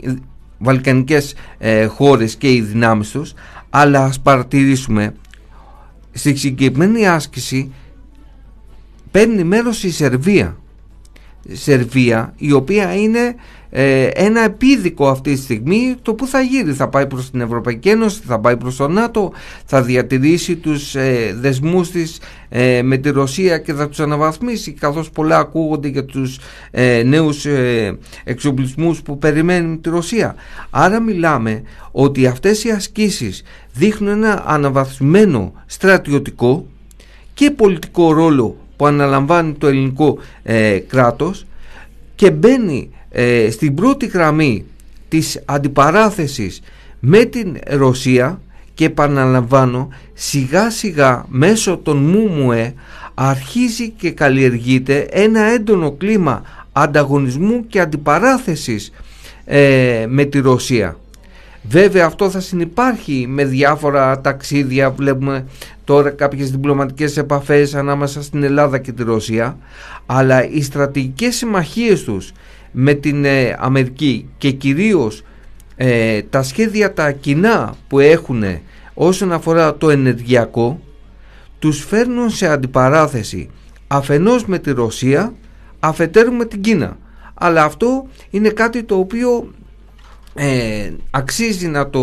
βαλκανικές ε, χώρες και οι δυνάμεις τους. Αλλά ας παρατηρήσουμε στη συγκεκριμένη άσκηση παίρνει μέρος η Σερβία Σερβία η οποία είναι ε, ένα επίδικο αυτή τη στιγμή το που θα γύρει θα πάει προς την Ευρωπαϊκή Ένωση θα πάει προς το ΝΑΤΟ θα διατηρήσει τους ε, δεσμούς της ε, με τη Ρωσία και θα τους αναβαθμίσει καθώς πολλά ακούγονται για τους ε, νέους ε, εξοπλισμούς που περιμένουν τη Ρωσία. Άρα μιλάμε ότι αυτές οι ασκήσεις δείχνουν ένα αναβαθμισμένο στρατιωτικό και πολιτικό ρόλο που αναλαμβάνει το ελληνικό ε, κράτος και μπαίνει ε, στην πρώτη γραμμή της αντιπαράθεσης με την Ρωσία και επαναλαμβάνω σιγά σιγά μέσω των ΜΟΜΟΕ αρχίζει και καλλιεργείται ένα έντονο κλίμα ανταγωνισμού και αντιπαράθεσης ε, με τη Ρωσία. Βέβαια αυτό θα συνεπάρχει με διάφορα ταξίδια, βλέπουμε τώρα κάποιες διπλωματικές επαφές ανάμεσα στην Ελλάδα και τη Ρωσία, αλλά οι στρατηγικές συμμαχίες τους με την ε, Αμερική και κυρίως ε, τα σχέδια τα κοινά που έχουν όσον αφορά το ενεργειακό τους φέρνουν σε αντιπαράθεση αφενός με τη Ρωσία αφετέρου με την Κίνα. Αλλά αυτό είναι κάτι το οποίο ε, αξίζει να το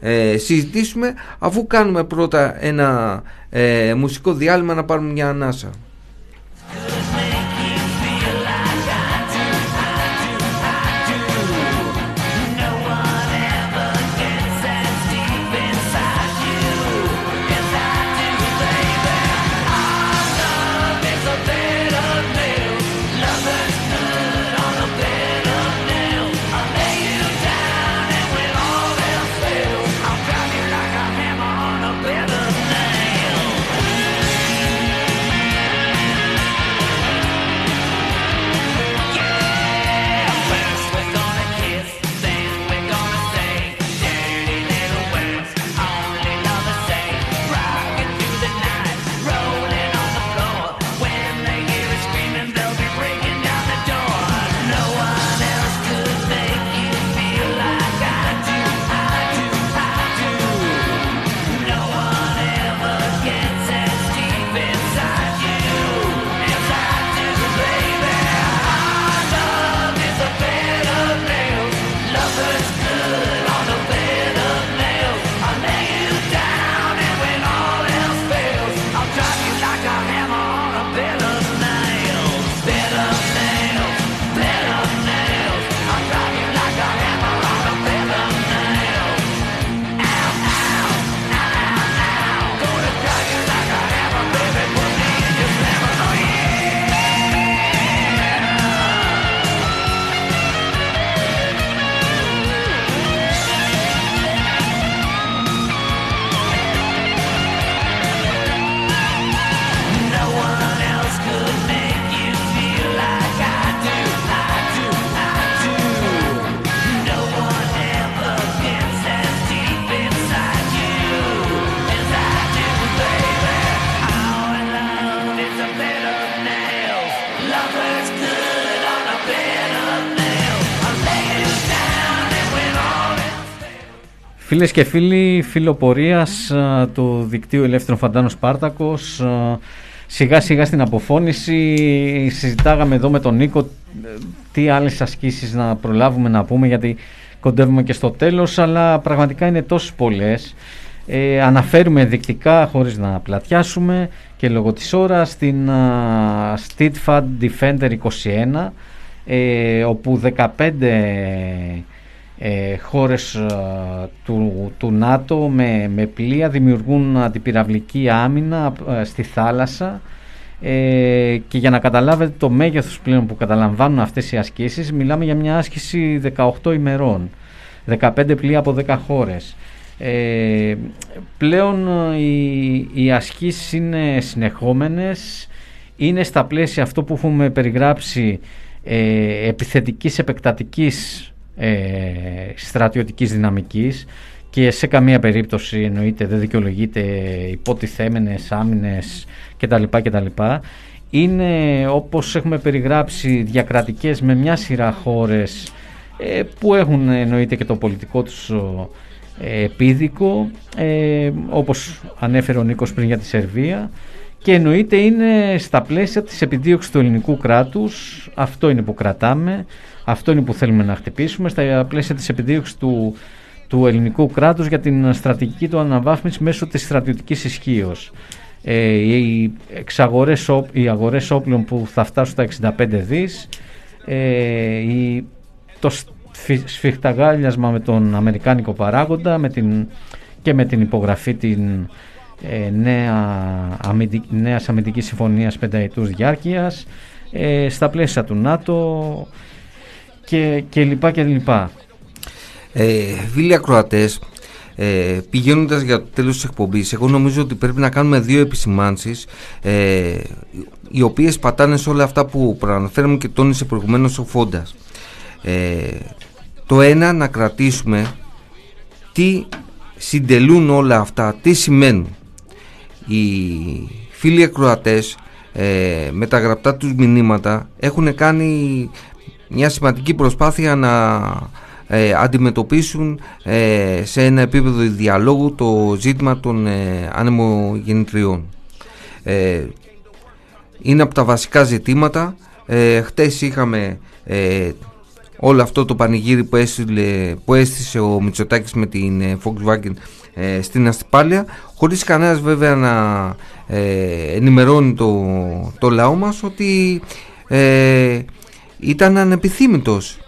ε, συζητήσουμε αφού κάνουμε πρώτα ένα ε, μουσικό διάλειμμα να πάρουμε μια ανάσα. Φίλες και φίλοι φιλοπορίας ε, του δικτύου Ελεύθερων Φαντάνων Σπάρτακος ε, σιγά σιγά στην αποφώνηση συζητάγαμε εδώ με τον Νίκο ε, τι άλλες ασκήσεις να προλάβουμε να πούμε γιατί κοντεύουμε και στο τέλος αλλά πραγματικά είναι τόσες πολλές. Ε, αναφέρουμε ενδεικτικά χωρίς να πλατιάσουμε και λόγω της ώρας την uh, Steadfast Defender 21 ε, όπου 15 ε, χώρες ε, του, του ΝΑΤΟ με, με πλοία δημιουργούν αντιπυραυλική άμυνα ε, στη θάλασσα. Ε, και για να καταλάβετε το μέγεθος πλέον που καταλαμβάνουν αυτές οι ασκήσεις μιλάμε για μια άσκηση 18 ημερών. 15 πλοία από 10 χώρες. Ε, πλέον οι, οι ασκήσεις είναι συνεχόμενες. Είναι στα πλαίσια αυτό που έχουμε περιγράψει ε, επιθετικής επεκτατικής ε, στρατιωτικής δυναμικής και σε καμία περίπτωση εννοείται δεν δικαιολογείται υποτιθέμενες άμυνες κτλ. κτλ. Είναι όπως έχουμε περιγράψει διακρατικές με μια σειρά χώρες ε, που έχουν εννοείται και το πολιτικό τους ε, επίδικο ε, όπως ανέφερε ο Νίκος πριν για τη Σερβία και εννοείται είναι στα πλαίσια της επιδίωξης του ελληνικού κράτους αυτό είναι που κρατάμε αυτό είναι που θέλουμε να χτυπήσουμε στα πλαίσια της επιδίωξης του, του ελληνικού κράτους για την στρατηγική του αναβάθμιση μέσω της στρατιωτικής ισχύως. Ε, οι, εξαγορές, οι αγορές όπλων που θα φτάσουν στα 65 δις, ε, η, το σφιχταγάλιασμα με τον Αμερικάνικο παράγοντα με την, και με την υπογραφή την ε, νέα, αμυντική, νέας αμυντικής συμφωνίας πενταετούς διάρκειας ε, στα πλαίσια του ΝΑΤΟ και, και λοιπά και λοιπά. Ε, φίλοι ακροατές, ε, πηγαίνοντας για το τέλος της εκπομπής εγώ νομίζω ότι πρέπει να κάνουμε δύο επισημάνσεις ε, οι οποίες πατάνε σε όλα αυτά που προαναφέραμε και τόνισε προηγουμένως ο Φόντας ε, το ένα να κρατήσουμε τι συντελούν όλα αυτά, τι σημαίνουν οι φίλοι ακροατές ε, με τα γραπτά τους μηνύματα έχουν κάνει μια σημαντική προσπάθεια να ε, αντιμετωπίσουν ε, σε ένα επίπεδο διαλόγου το ζήτημα των ε, ανεμογεννητριών. Ε, είναι από τα βασικά ζητήματα. Ε, χτες είχαμε ε, όλο αυτό το πανηγύρι που, έστειλε, που έστησε ο Μητσοτάκης με την Volkswagen στην Αστυπάλια χωρίς κανένας βέβαια να ενημερώνει το, το λαό μας ότι ήταν ανεπιθύμητος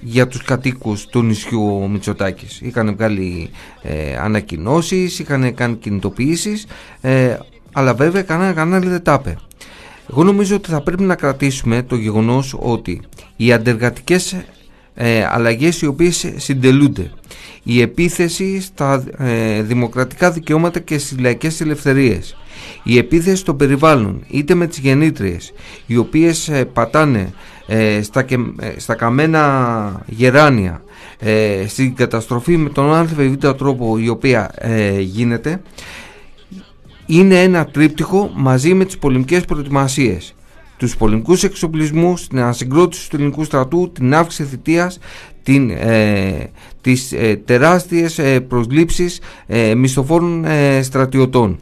για τους κατοίκους του νησιού ο Μητσοτάκης. Είχαν βγάλει ε, ανακοινώσεις, είχαν κάνει κινητοποιήσεις, ε, αλλά βέβαια κανένα κανάλι δεν τα Εγώ νομίζω ότι θα πρέπει να κρατήσουμε το γεγονός ότι οι αντεργατικές ε, αλλαγές οι οποίες συντελούνται, η επίθεση στα ε, δημοκρατικά δικαιώματα και στις λαϊκές ελευθερίες, η επίθεση στο περιβάλλον, είτε με τις γεννήτριες, οι οποίες ε, πατάνε ε, στα, και, ε, στα καμένα γεράνια ε, στην καταστροφή με τον άνθρωπο τρόπο η οποία ε, γίνεται είναι ένα τρίπτυχο μαζί με τις πολεμικές προετοιμασίες. Τους πολεμικούς εξοπλισμούς, την ανασυγκρότηση του ελληνικού στρατού, την αύξηση θητείας, την, ε, τις ε, τεράστιες ε, προσλήψεις ε, μισθοφόρων στρατιωτών.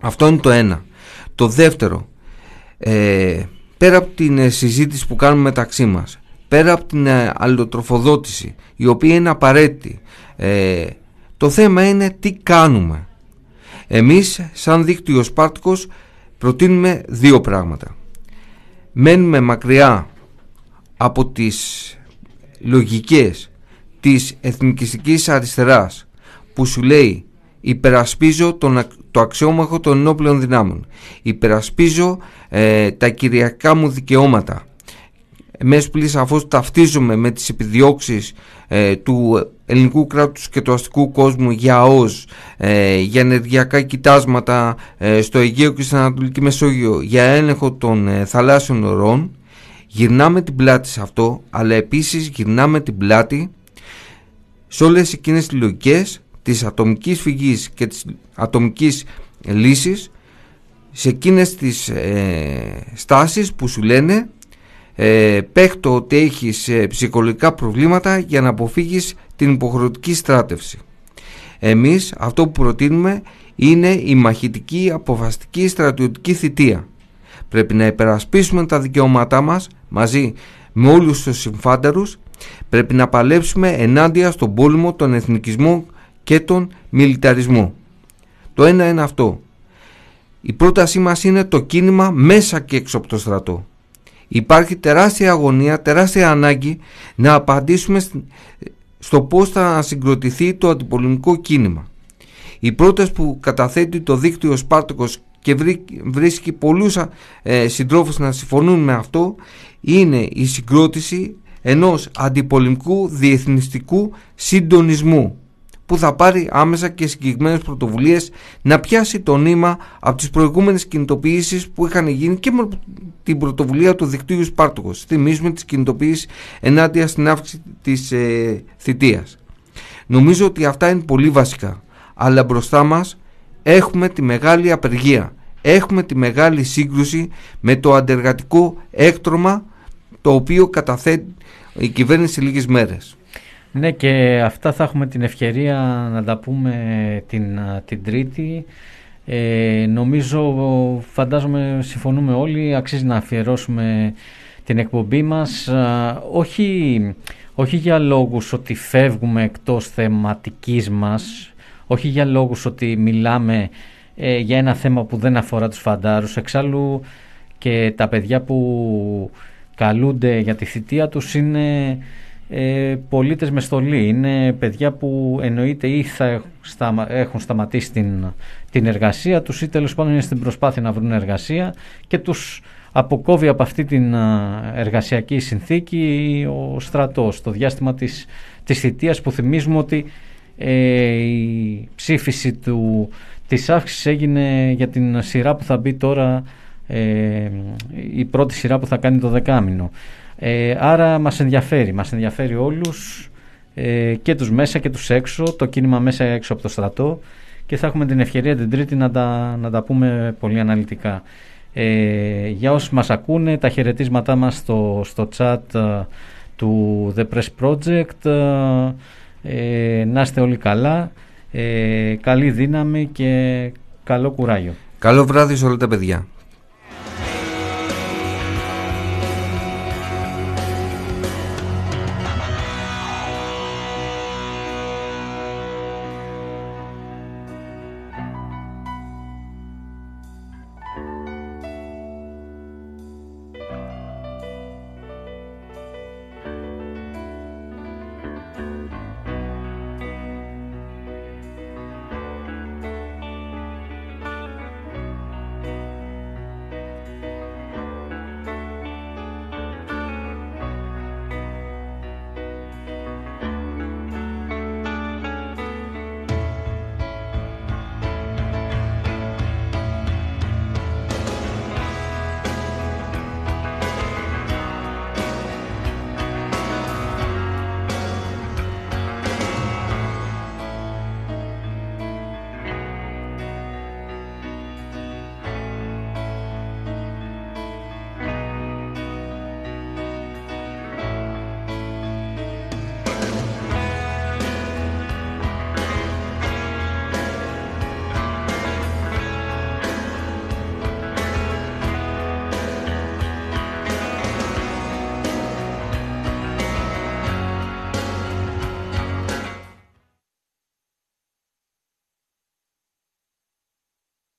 Αυτό είναι το ένα. Το δεύτερο, πέρα από την ε, συζήτηση που κάνουμε μεταξύ μας, πέρα από την ε, αλληλοτροφοδότηση, η οποία είναι απαραίτητη, ε, το θέμα είναι τι κάνουμε. Εμείς, σαν δίκτυο Σπάρτικος, προτείνουμε δύο πράγματα. Μένουμε μακριά από τις λογικές της εθνικιστικής αριστεράς που σου λέει υπερασπίζω τον, το αξιόμαχο των ενόπλων δυνάμων υπερασπίζω ε, τα κυριακά μου δικαιώματα. Μέσα που σαφώς ταυτίζομαι με τις επιδιώξεις ε, του ελληνικού κράτους και του αστικού κόσμου για ΟΣ, ε, για ενεργειακά κοιτάσματα στο Αιγαίο και στην Ανατολική Μεσόγειο για έλεγχο των θαλάσσιων ορών γυρνάμε την πλάτη σε αυτό αλλά επίσης γυρνάμε την πλάτη σε όλες εκείνες τις λογικές της ατομικής φυγής και της ατομικής λύσης σε εκείνες τις ε, στάσεις που σου λένε ε, παίχτω ότι έχεις ε, ψυχολογικά προβλήματα για να αποφύγεις την υποχρεωτική στράτευση. Εμείς αυτό που προτείνουμε είναι η μαχητική αποφαστική στρατιωτική θητεία. Πρέπει να υπερασπίσουμε τα δικαιώματά μας μαζί με όλους τους συμφάντερους. Πρέπει να παλέψουμε ενάντια στον πόλεμο, τον εθνικισμό και τον μιλιταρισμό. Το ένα είναι αυτό. Η πρότασή μας είναι το κίνημα μέσα και έξω από το στρατό. Υπάρχει τεράστια αγωνία, τεράστια ανάγκη να απαντήσουμε στο πώς θα συγκροτηθεί το αντιπολεμικό κίνημα. Η πρόταση που καταθέτει το δίκτυο Σπάρτοκος και βρίσκει πολλούς ε, συντρόφους να συμφωνούν με αυτό είναι η συγκρότηση ενός αντιπολεμικού διεθνιστικού συντονισμού που θα πάρει άμεσα και συγκεκριμένες πρωτοβουλίες να πιάσει το νήμα από τις προηγούμενες κινητοποιήσεις που είχαν γίνει και με την πρωτοβουλία του δικτύου Σπάρτοκος. Θυμίζουμε τις κινητοποιήσεις ενάντια στην αύξηση της ε, θητείας. Νομίζω ότι αυτά είναι πολύ βασικά. Αλλά μπροστά μας έχουμε τη μεγάλη απεργία. Έχουμε τη μεγάλη σύγκρουση με το αντεργατικό έκτρωμα το οποίο καταθέτει η κυβέρνηση σε λίγες μέρες. Ναι και αυτά θα έχουμε την ευκαιρία να τα πούμε την, την Τρίτη. Ε, νομίζω, φαντάζομαι συμφωνούμε όλοι, αξίζει να αφιερώσουμε την εκπομπή μας όχι, όχι για λόγους ότι φεύγουμε εκτός θεματικής μας, όχι για λόγους ότι μιλάμε ε, για ένα θέμα που δεν αφορά τους φαντάρους. Εξάλλου και τα παιδιά που καλούνται για τη θητεία τους είναι ε, πολίτες με στολή. Είναι παιδιά που εννοείται ή θα έχουν σταματήσει την, την εργασία τους ή τέλος πάντων είναι στην προσπάθεια να βρουν εργασία και τους αποκόβει από αυτή την εργασιακή συνθήκη ο στρατός. Το διάστημα της, της θητείας που θυμίζουμε ότι ε, η ψήφιση του, της αύξησης έγινε για την σειρά που θα μπει τώρα ε, η πρώτη σειρά που θα κάνει το δεκάμινο. Ε, άρα μας ενδιαφέρει, μας ενδιαφέρει όλους ε, και τους μέσα και τους έξω, το κίνημα μέσα έξω από το στρατό και θα έχουμε την ευκαιρία την Τρίτη να τα, να τα πούμε πολύ αναλυτικά. Ε, για όσοι μας ακούνε, τα χαιρετίσματά μας στο, στο chat ε, του The Press Project, ε, να είστε όλοι καλά, καλή δύναμη και καλό κουράγιο. Καλό βράδυ σε όλα τα παιδιά.